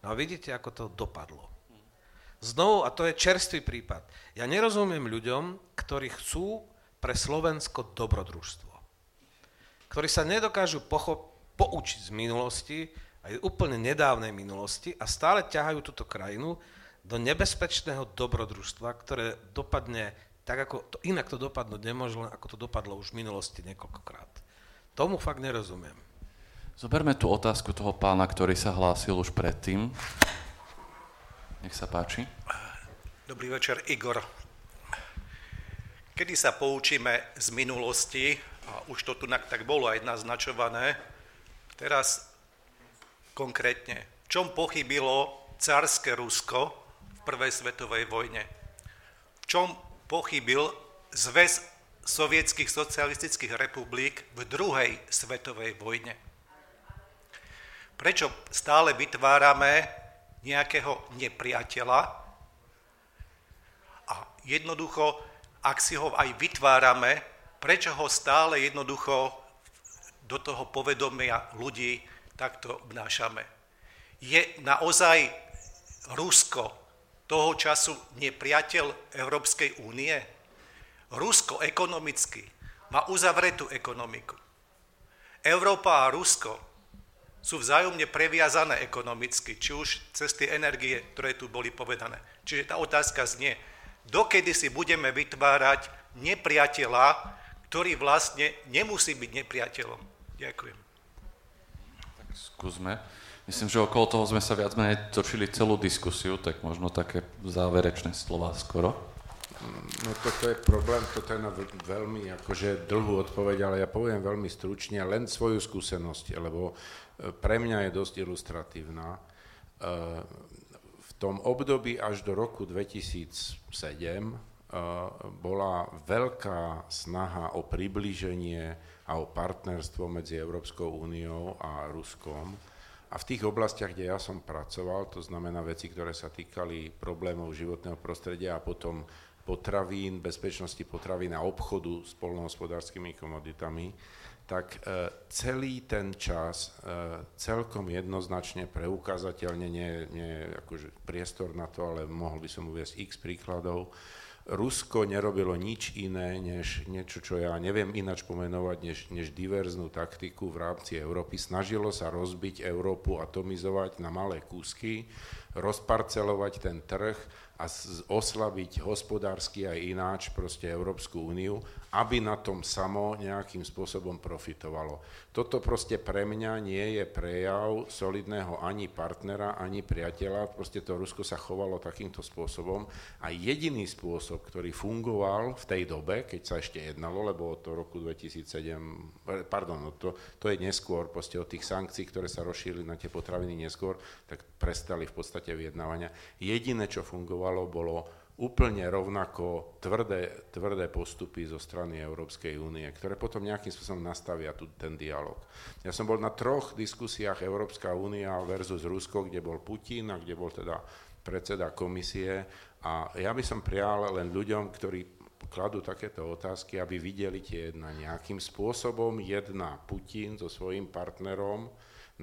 No a vidíte, ako to dopadlo. Znovu, a to je čerstvý prípad, ja nerozumiem ľuďom, ktorí chcú pre Slovensko dobrodružstvo, ktorí sa nedokážu pochop- poučiť z minulosti, aj úplne nedávnej minulosti a stále ťahajú túto krajinu do nebezpečného dobrodružstva, ktoré dopadne tak, ako to, inak to dopadnúť nemôže, len ako to dopadlo už v minulosti niekoľkokrát. Tomu fakt nerozumiem. Zoberme tú otázku toho pána, ktorý sa hlásil už predtým. Nech sa páči. Dobrý večer, Igor. Kedy sa poučíme z minulosti, a už to tu tak bolo aj naznačované, teraz konkrétne, v čom pochybilo cárske Rusko prvej svetovej vojne. V čom pochybil zväz sovietských socialistických republik v druhej svetovej vojne. Prečo stále vytvárame nejakého nepriateľa a jednoducho, ak si ho aj vytvárame, prečo ho stále jednoducho do toho povedomia ľudí takto vnášame. Je naozaj Rusko toho času nepriateľ Európskej únie? Rusko ekonomicky má uzavretú ekonomiku. Európa a Rusko sú vzájomne previazané ekonomicky, či už cez tie energie, ktoré tu boli povedané. Čiže tá otázka znie, dokedy si budeme vytvárať nepriateľa, ktorý vlastne nemusí byť nepriateľom. Ďakujem. Tak skúsme. Myslím, že okolo toho sme sa viac menej točili celú diskusiu, tak možno také záverečné slova skoro. No toto je problém, toto je na veľmi akože dlhú odpoveď, ale ja poviem veľmi stručne len svoju skúsenosť, lebo e, pre mňa je dosť ilustratívna. Tom období až do roku 2007 e, bola veľká snaha o priblíženie a o partnerstvo medzi Európskou úniou a Ruskom. A v tých oblastiach, kde ja som pracoval, to znamená veci, ktoré sa týkali problémov životného prostredia a potom potravín, bezpečnosti potravín a obchodu s polnohospodárskymi komoditami, tak e, celý ten čas e, celkom jednoznačne preukázateľne, nie, nie akože priestor na to, ale mohol by som uviesť x príkladov, Rusko nerobilo nič iné, než niečo, čo ja neviem ináč pomenovať, než, než diverznú taktiku v rámci Európy. Snažilo sa rozbiť Európu, atomizovať na malé kúsky, rozparcelovať ten trh a oslabiť hospodársky aj ináč proste Európsku úniu, aby na tom samo nejakým spôsobom profitovalo. Toto proste pre mňa nie je prejav solidného ani partnera, ani priateľa, proste to Rusko sa chovalo takýmto spôsobom a jediný spôsob, ktorý fungoval v tej dobe, keď sa ešte jednalo, lebo od toho roku 2007, pardon, to, to je neskôr, proste od tých sankcií, ktoré sa rozšírili na tie potraviny neskôr, tak prestali v podstate vyjednávania. Jediné, čo fungovalo, bolo úplne rovnako tvrdé, tvrdé postupy zo strany Európskej únie, ktoré potom nejakým spôsobom nastavia tu ten dialog. Ja som bol na troch diskusiách Európska únia versus Rusko, kde bol Putin a kde bol teda predseda komisie a ja by som prial len ľuďom, ktorí kladú takéto otázky, aby videli tie jedna nejakým spôsobom jedná Putin so svojím partnerom,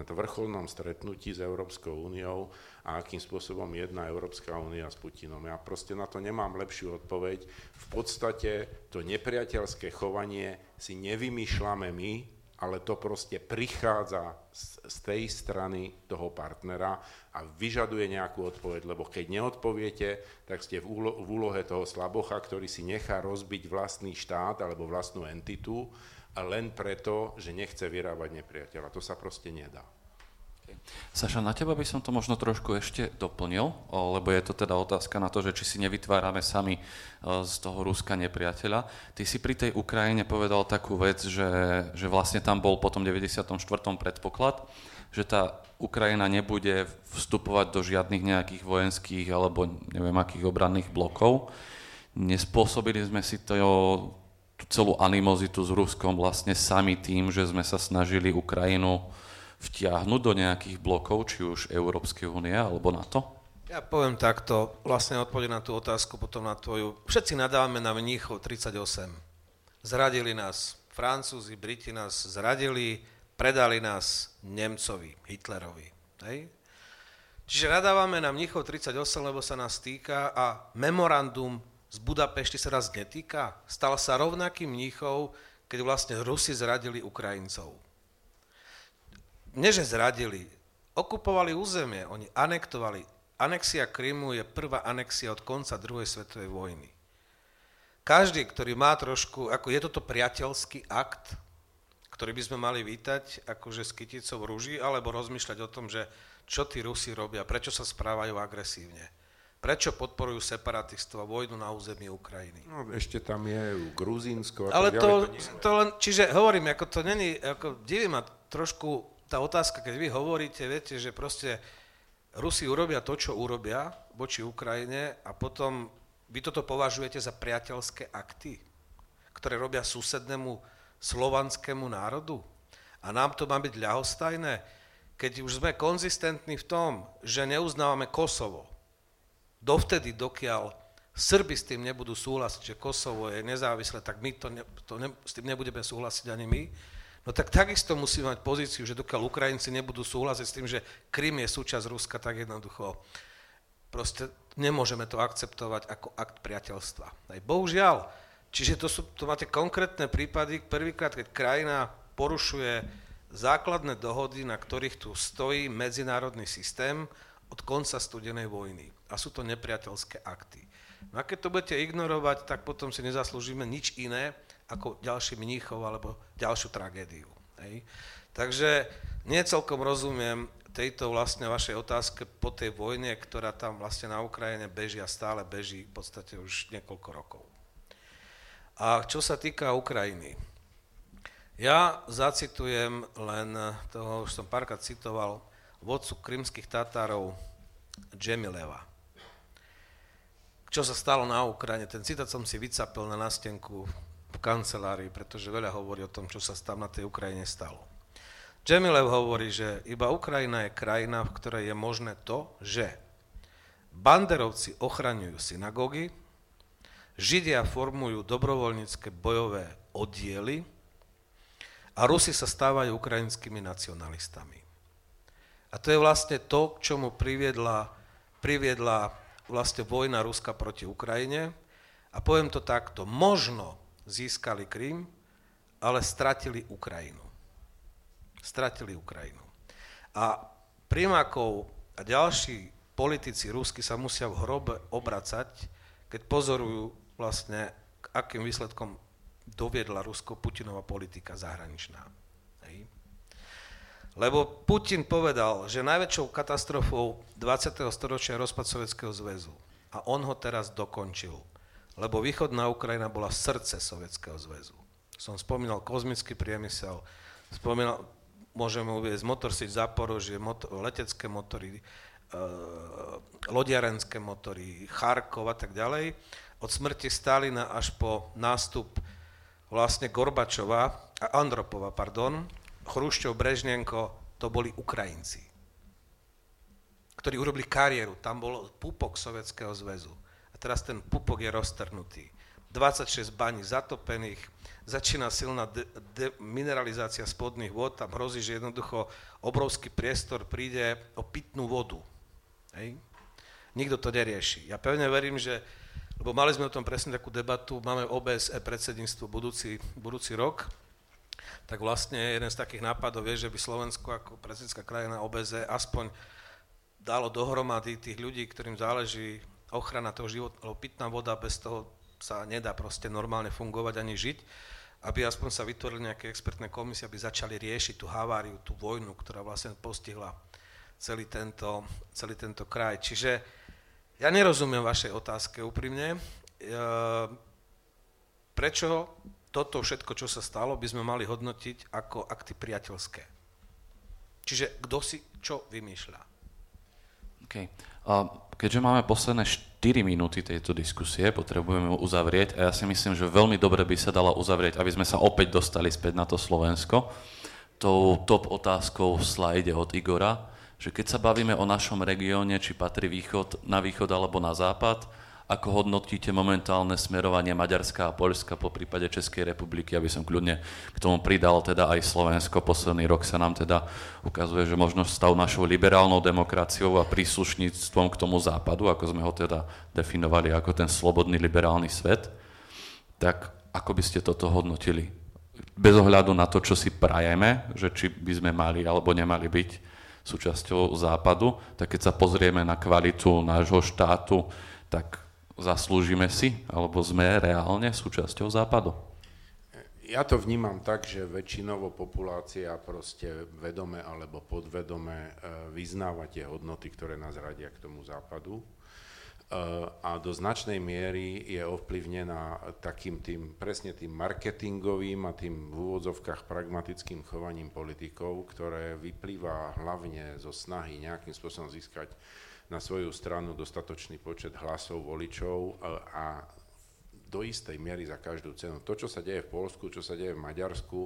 na to vrcholnom stretnutí s Európskou úniou a akým spôsobom jedná Európska únia s Putinom. Ja proste na to nemám lepšiu odpoveď. V podstate to nepriateľské chovanie si nevymýšľame my, ale to proste prichádza z, z tej strany toho partnera a vyžaduje nejakú odpoveď, lebo keď neodpoviete, tak ste v, úlo, v úlohe toho slabocha, ktorý si nechá rozbiť vlastný štát alebo vlastnú entitu len preto, že nechce vyrábať nepriateľa. To sa proste nedá. Saša, na teba by som to možno trošku ešte doplnil, lebo je to teda otázka na to, že či si nevytvárame sami z toho Ruska nepriateľa. Ty si pri tej Ukrajine povedal takú vec, že, že vlastne tam bol potom 94. predpoklad, že tá Ukrajina nebude vstupovať do žiadnych nejakých vojenských alebo neviem akých obranných blokov. Nespôsobili sme si to tú celú animozitu s Ruskom vlastne sami tým, že sme sa snažili Ukrajinu vtiahnuť do nejakých blokov, či už Európskej únie alebo NATO? Ja poviem takto, vlastne odpovede na tú otázku, potom na tvoju. Všetci nadávame na Mníchov 38. Zradili nás Francúzi, Briti nás zradili, predali nás Nemcovi, Hitlerovi. Hej? Čiže nadávame na Mníchov 38, lebo sa nás týka a memorandum z Budapešti sa raz netýka? Stal sa rovnaký mníchov, keď vlastne Rusi zradili Ukrajincov. Nie, že zradili, okupovali územie, oni anektovali. Anexia Krymu je prvá anexia od konca druhej svetovej vojny. Každý, ktorý má trošku, ako je toto priateľský akt, ktorý by sme mali vítať akože s kyticou rúží, alebo rozmýšľať o tom, že čo tí Rusi robia, prečo sa správajú agresívne Prečo podporujú separatistov a vojnu na území Ukrajiny? No, ešte tam je Gruzínsko. Ale to, to, to len, čiže hovorím, ako to není, ako diví ma trošku tá otázka, keď vy hovoríte, viete, že proste Rusi urobia to, čo urobia voči Ukrajine a potom vy toto považujete za priateľské akty, ktoré robia susednému slovanskému národu. A nám to má byť ľahostajné, keď už sme konzistentní v tom, že neuznávame Kosovo, dovtedy, dokiaľ Srby s tým nebudú súhlasiť, že Kosovo je nezávislé, tak my to, ne, to ne, s tým nebudeme súhlasiť ani my, no tak takisto musíme mať pozíciu, že dokiaľ Ukrajinci nebudú súhlasiť s tým, že Krym je súčasť Ruska, tak jednoducho proste nemôžeme to akceptovať ako akt priateľstva. Aj bohužiaľ, čiže to, sú, to máte konkrétne prípady, prvýkrát, keď krajina porušuje základné dohody, na ktorých tu stojí medzinárodný systém, od konca studenej vojny. A sú to nepriateľské akty. No a keď to budete ignorovať, tak potom si nezaslúžime nič iné ako ďalší mníchov alebo ďalšiu tragédiu. Hej. Takže nie celkom rozumiem tejto vlastne vašej otázke po tej vojne, ktorá tam vlastne na Ukrajine beží a stále beží v podstate už niekoľko rokov. A čo sa týka Ukrajiny, ja zacitujem len toho, už som párkrát citoval, vodcu krymských Tatárov Džemileva. Čo sa stalo na Ukrajine, ten citát som si vycapil na nástenku v kancelárii, pretože veľa hovorí o tom, čo sa tam na tej Ukrajine stalo. Džemilev hovorí, že iba Ukrajina je krajina, v ktorej je možné to, že banderovci ochraňujú synagógy, Židia formujú dobrovoľnícke bojové oddiely a Rusi sa stávajú ukrajinskými nacionalistami. A to je vlastne to, k čomu priviedla, priviedla vlastne vojna Ruska proti Ukrajine a poviem to takto, možno získali Krym, ale stratili Ukrajinu. Stratili Ukrajinu. A Primakov a ďalší politici rusky sa musia v hrobe obracať, keď pozorujú vlastne, k akým výsledkom doviedla Rusko Putinová politika zahraničná. Lebo Putin povedal, že najväčšou katastrofou 20. storočia je rozpad Sovjetského zväzu. A on ho teraz dokončil. Lebo východná Ukrajina bola srdce Sovietskeho zväzu. Som spomínal kozmický priemysel, spomínal, môžeme uvieť motor siť Zaporožie, motor, letecké motory, e, lodiarenské motory, Charkov a tak ďalej. Od smrti Stalina až po nástup vlastne Gorbačova, Andropova, pardon, Chruščov, Brežnenko, to boli Ukrajinci, ktorí urobili kariéru. Tam bol pupok Sovietskeho zväzu. A teraz ten pupok je roztrhnutý. 26 baní zatopených, začína silná de- de- mineralizácia spodných vod, tam hrozí, že jednoducho obrovský priestor príde o pitnú vodu. Hej? Nikto to nerieši. Ja pevne verím, že, lebo mali sme o tom presne takú debatu, máme OBSE predsedníctvo budúci, budúci rok, tak vlastne jeden z takých nápadov je, že by Slovensko ako prezidentská krajina OBSE aspoň dalo dohromady tých ľudí, ktorým záleží ochrana toho života, alebo pitná voda bez toho sa nedá proste normálne fungovať ani žiť, aby aspoň sa vytvorili nejaké expertné komisie, aby začali riešiť tú haváriu, tú vojnu, ktorá vlastne postihla celý tento, celý tento kraj. Čiže ja nerozumiem vašej otázke úprimne. E, prečo toto všetko, čo sa stalo, by sme mali hodnotiť ako akty priateľské? Čiže kto si čo vymýšľa? Okay. A keďže máme posledné 4 minúty tejto diskusie, potrebujeme ju uzavrieť a ja si myslím, že veľmi dobre by sa dala uzavrieť, aby sme sa opäť dostali späť na to Slovensko, tou top otázkou v slajde od Igora, že keď sa bavíme o našom regióne, či patrí východ, na východ alebo na západ, ako hodnotíte momentálne smerovanie Maďarska a Poľska po prípade Českej republiky, aby som kľudne k tomu pridal teda aj Slovensko. Posledný rok sa nám teda ukazuje, že možno stav našou liberálnou demokraciou a príslušníctvom k tomu západu, ako sme ho teda definovali ako ten slobodný liberálny svet, tak ako by ste toto hodnotili? Bez ohľadu na to, čo si prajeme, že či by sme mali alebo nemali byť súčasťou západu, tak keď sa pozrieme na kvalitu nášho štátu, tak zaslúžime si, alebo sme reálne súčasťou západu? Ja to vnímam tak, že väčšinovo populácia proste vedome alebo podvedome e, vyznáva tie hodnoty, ktoré nás radia k tomu západu e, a do značnej miery je ovplyvnená takým tým, presne tým marketingovým a tým v úvodzovkách pragmatickým chovaním politikov, ktoré vyplýva hlavne zo snahy nejakým spôsobom získať na svoju stranu dostatočný počet hlasov voličov a do istej miery za každú cenu. To, čo sa deje v Polsku, čo sa deje v Maďarsku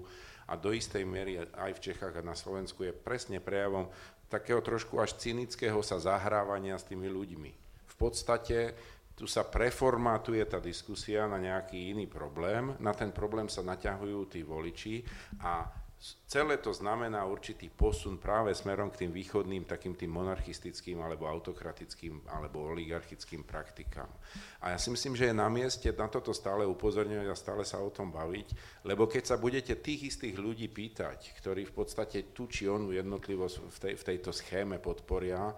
a do istej miery aj v Čechách a na Slovensku je presne prejavom takého trošku až cynického sa zahrávania s tými ľuďmi. V podstate tu sa preformátuje tá diskusia na nejaký iný problém, na ten problém sa naťahujú tí voliči a celé to znamená určitý posun práve smerom k tým východným, takým tým monarchistickým alebo autokratickým alebo oligarchickým praktikám. A ja si myslím, že je na mieste na toto stále upozorňovať a stále sa o tom baviť, lebo keď sa budete tých istých ľudí pýtať, ktorí v podstate tú či onú jednotlivosť v, tej, v tejto schéme podporia,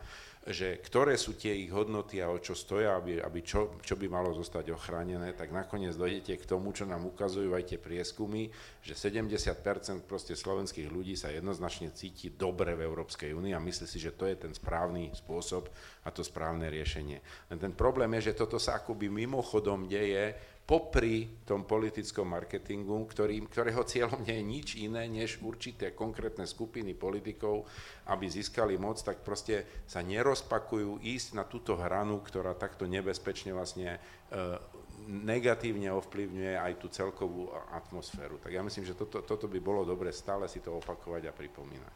že ktoré sú tie ich hodnoty a o čo stoja, aby, aby čo, čo by malo zostať ochránené, tak nakoniec dojdete k tomu, čo nám ukazujú aj tie prieskumy, že 70% proste slovenských ľudí sa jednoznačne cíti dobre v Európskej únii a myslí si, že to je ten správny spôsob a to správne riešenie. Len ten problém je, že toto sa akoby mimochodom deje popri tom politickom marketingu, ktorý, ktorého cieľom nie je nič iné, než určité konkrétne skupiny politikov, aby získali moc, tak proste sa nerozpakujú ísť na túto hranu, ktorá takto nebezpečne vlastne e, negatívne ovplyvňuje aj tú celkovú atmosféru. Tak ja myslím, že toto, toto by bolo dobre stále si to opakovať a pripomínať.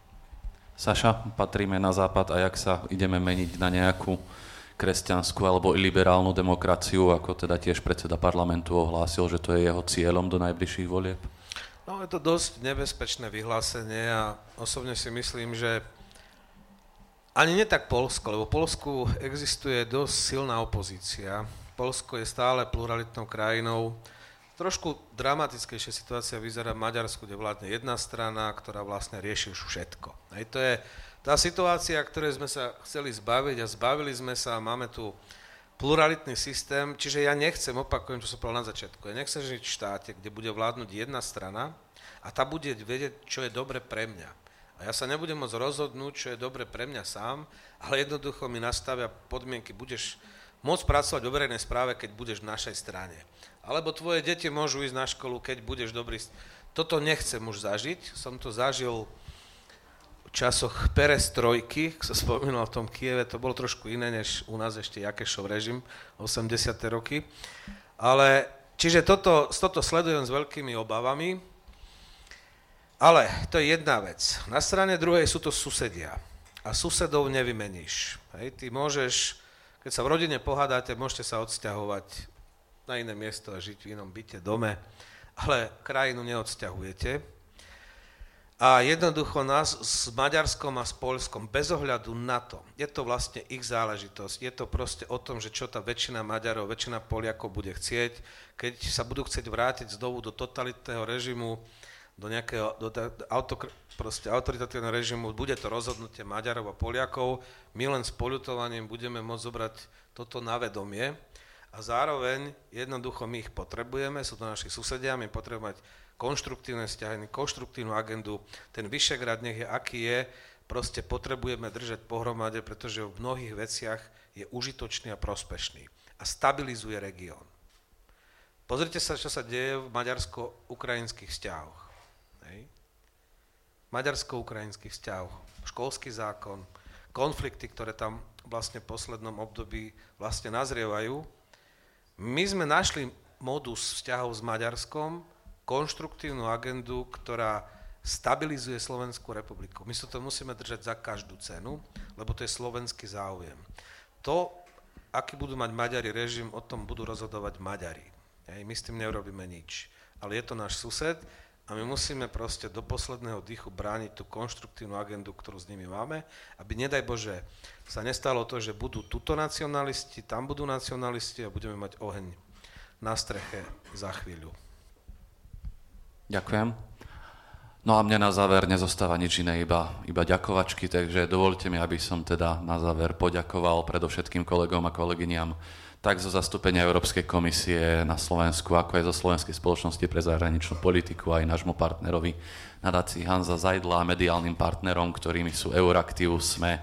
Saša, patríme na západ a jak sa ideme meniť na nejakú kresťanskú alebo liberálnu demokraciu, ako teda tiež predseda parlamentu ohlásil, že to je jeho cieľom do najbližších volieb? No je to dosť nebezpečné vyhlásenie a osobne si myslím, že ani nie tak Polsko, lebo Polsku existuje dosť silná opozícia, Polsko je stále pluralitnou krajinou. Trošku dramatickejšia situácia vyzerá v Maďarsku, kde vládne jedna strana, ktorá vlastne rieši už všetko. Hej, to je tá situácia, ktorej sme sa chceli zbaviť a zbavili sme sa máme tu pluralitný systém, čiže ja nechcem, opakujem, čo som povedal na začiatku, ja nechcem žiť v štáte, kde bude vládnuť jedna strana a tá bude vedieť, čo je dobre pre mňa. A ja sa nebudem môcť rozhodnúť, čo je dobre pre mňa sám, ale jednoducho mi nastavia podmienky, budeš môcť pracovať v verejnej správe, keď budeš v našej strane. Alebo tvoje deti môžu ísť na školu, keď budeš dobrý. Toto nechcem už zažiť, som to zažil časoch perestrojky, sa spomínal v tom Kieve, to bolo trošku iné, než u nás ešte Jakešov režim, 80. roky. Ale, čiže toto, toto sledujem s veľkými obavami, ale to je jedna vec. Na strane druhej sú to susedia. A susedov nevymeníš. Hej, ty môžeš, keď sa v rodine pohádate, môžete sa odsťahovať na iné miesto a žiť v inom byte, dome, ale krajinu neodsťahujete a jednoducho nás s Maďarskom a s Polskom, bez ohľadu na to, je to vlastne ich záležitosť, je to proste o tom, že čo tá väčšina Maďarov, väčšina Poliakov bude chcieť, keď sa budú chcieť vrátiť znovu do totalitného režimu, do nejakého do, do, auto, proste autoritatívneho režimu, bude to rozhodnutie Maďarov a Poliakov, my len s poľutovaním budeme môcť zobrať toto na vedomie. A zároveň jednoducho my ich potrebujeme, sú to naši susedia, my potrebujeme mať konštruktívne vzťahy, konštruktívnu agendu. Ten Vyšegrad nech je aký je, proste potrebujeme držať pohromade, pretože v mnohých veciach je užitočný a prospešný a stabilizuje región. Pozrite sa, čo sa deje v maďarsko-ukrajinských vzťahoch. Hej. Maďarsko-ukrajinských vzťahoch, školský zákon, konflikty, ktoré tam vlastne v poslednom období vlastne nazrievajú. My sme našli modus vzťahov s Maďarskom, konštruktívnu agendu, ktorá stabilizuje Slovenskú republiku. My sa to musíme držať za každú cenu, lebo to je slovenský záujem. To, aký budú mať Maďari režim, o tom budú rozhodovať Maďari. Hej, my s tým neurobíme nič. Ale je to náš sused a my musíme proste do posledného dýchu brániť tú konštruktívnu agendu, ktorú s nimi máme, aby nedaj Bože sa nestalo to, že budú tuto nacionalisti, tam budú nacionalisti a budeme mať oheň na streche za chvíľu. Ďakujem. No a mne na záver nezostáva nič iné, iba, iba ďakovačky, takže dovolte mi, aby som teda na záver poďakoval predovšetkým kolegom a kolegyňam tak zo zastúpenia Európskej komisie na Slovensku, ako aj zo Slovenskej spoločnosti pre zahraničnú politiku, aj nášmu partnerovi nadácii Hanza Zajdla a mediálnym partnerom, ktorými sú Euraktiv, SME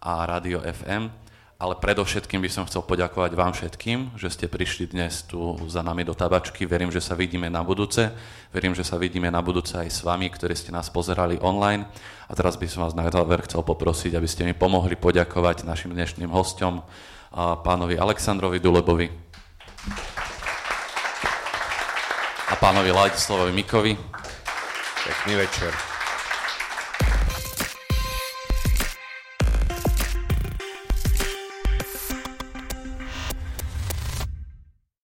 a Radio FM ale predovšetkým by som chcel poďakovať vám všetkým, že ste prišli dnes tu za nami do tabačky. Verím, že sa vidíme na budúce. Verím, že sa vidíme na budúce aj s vami, ktorí ste nás pozerali online. A teraz by som vás na záver chcel poprosiť, aby ste mi pomohli poďakovať našim dnešným hostom, pánovi Aleksandrovi Dulebovi a pánovi Ladislavovi Mikovi. Pekný večer.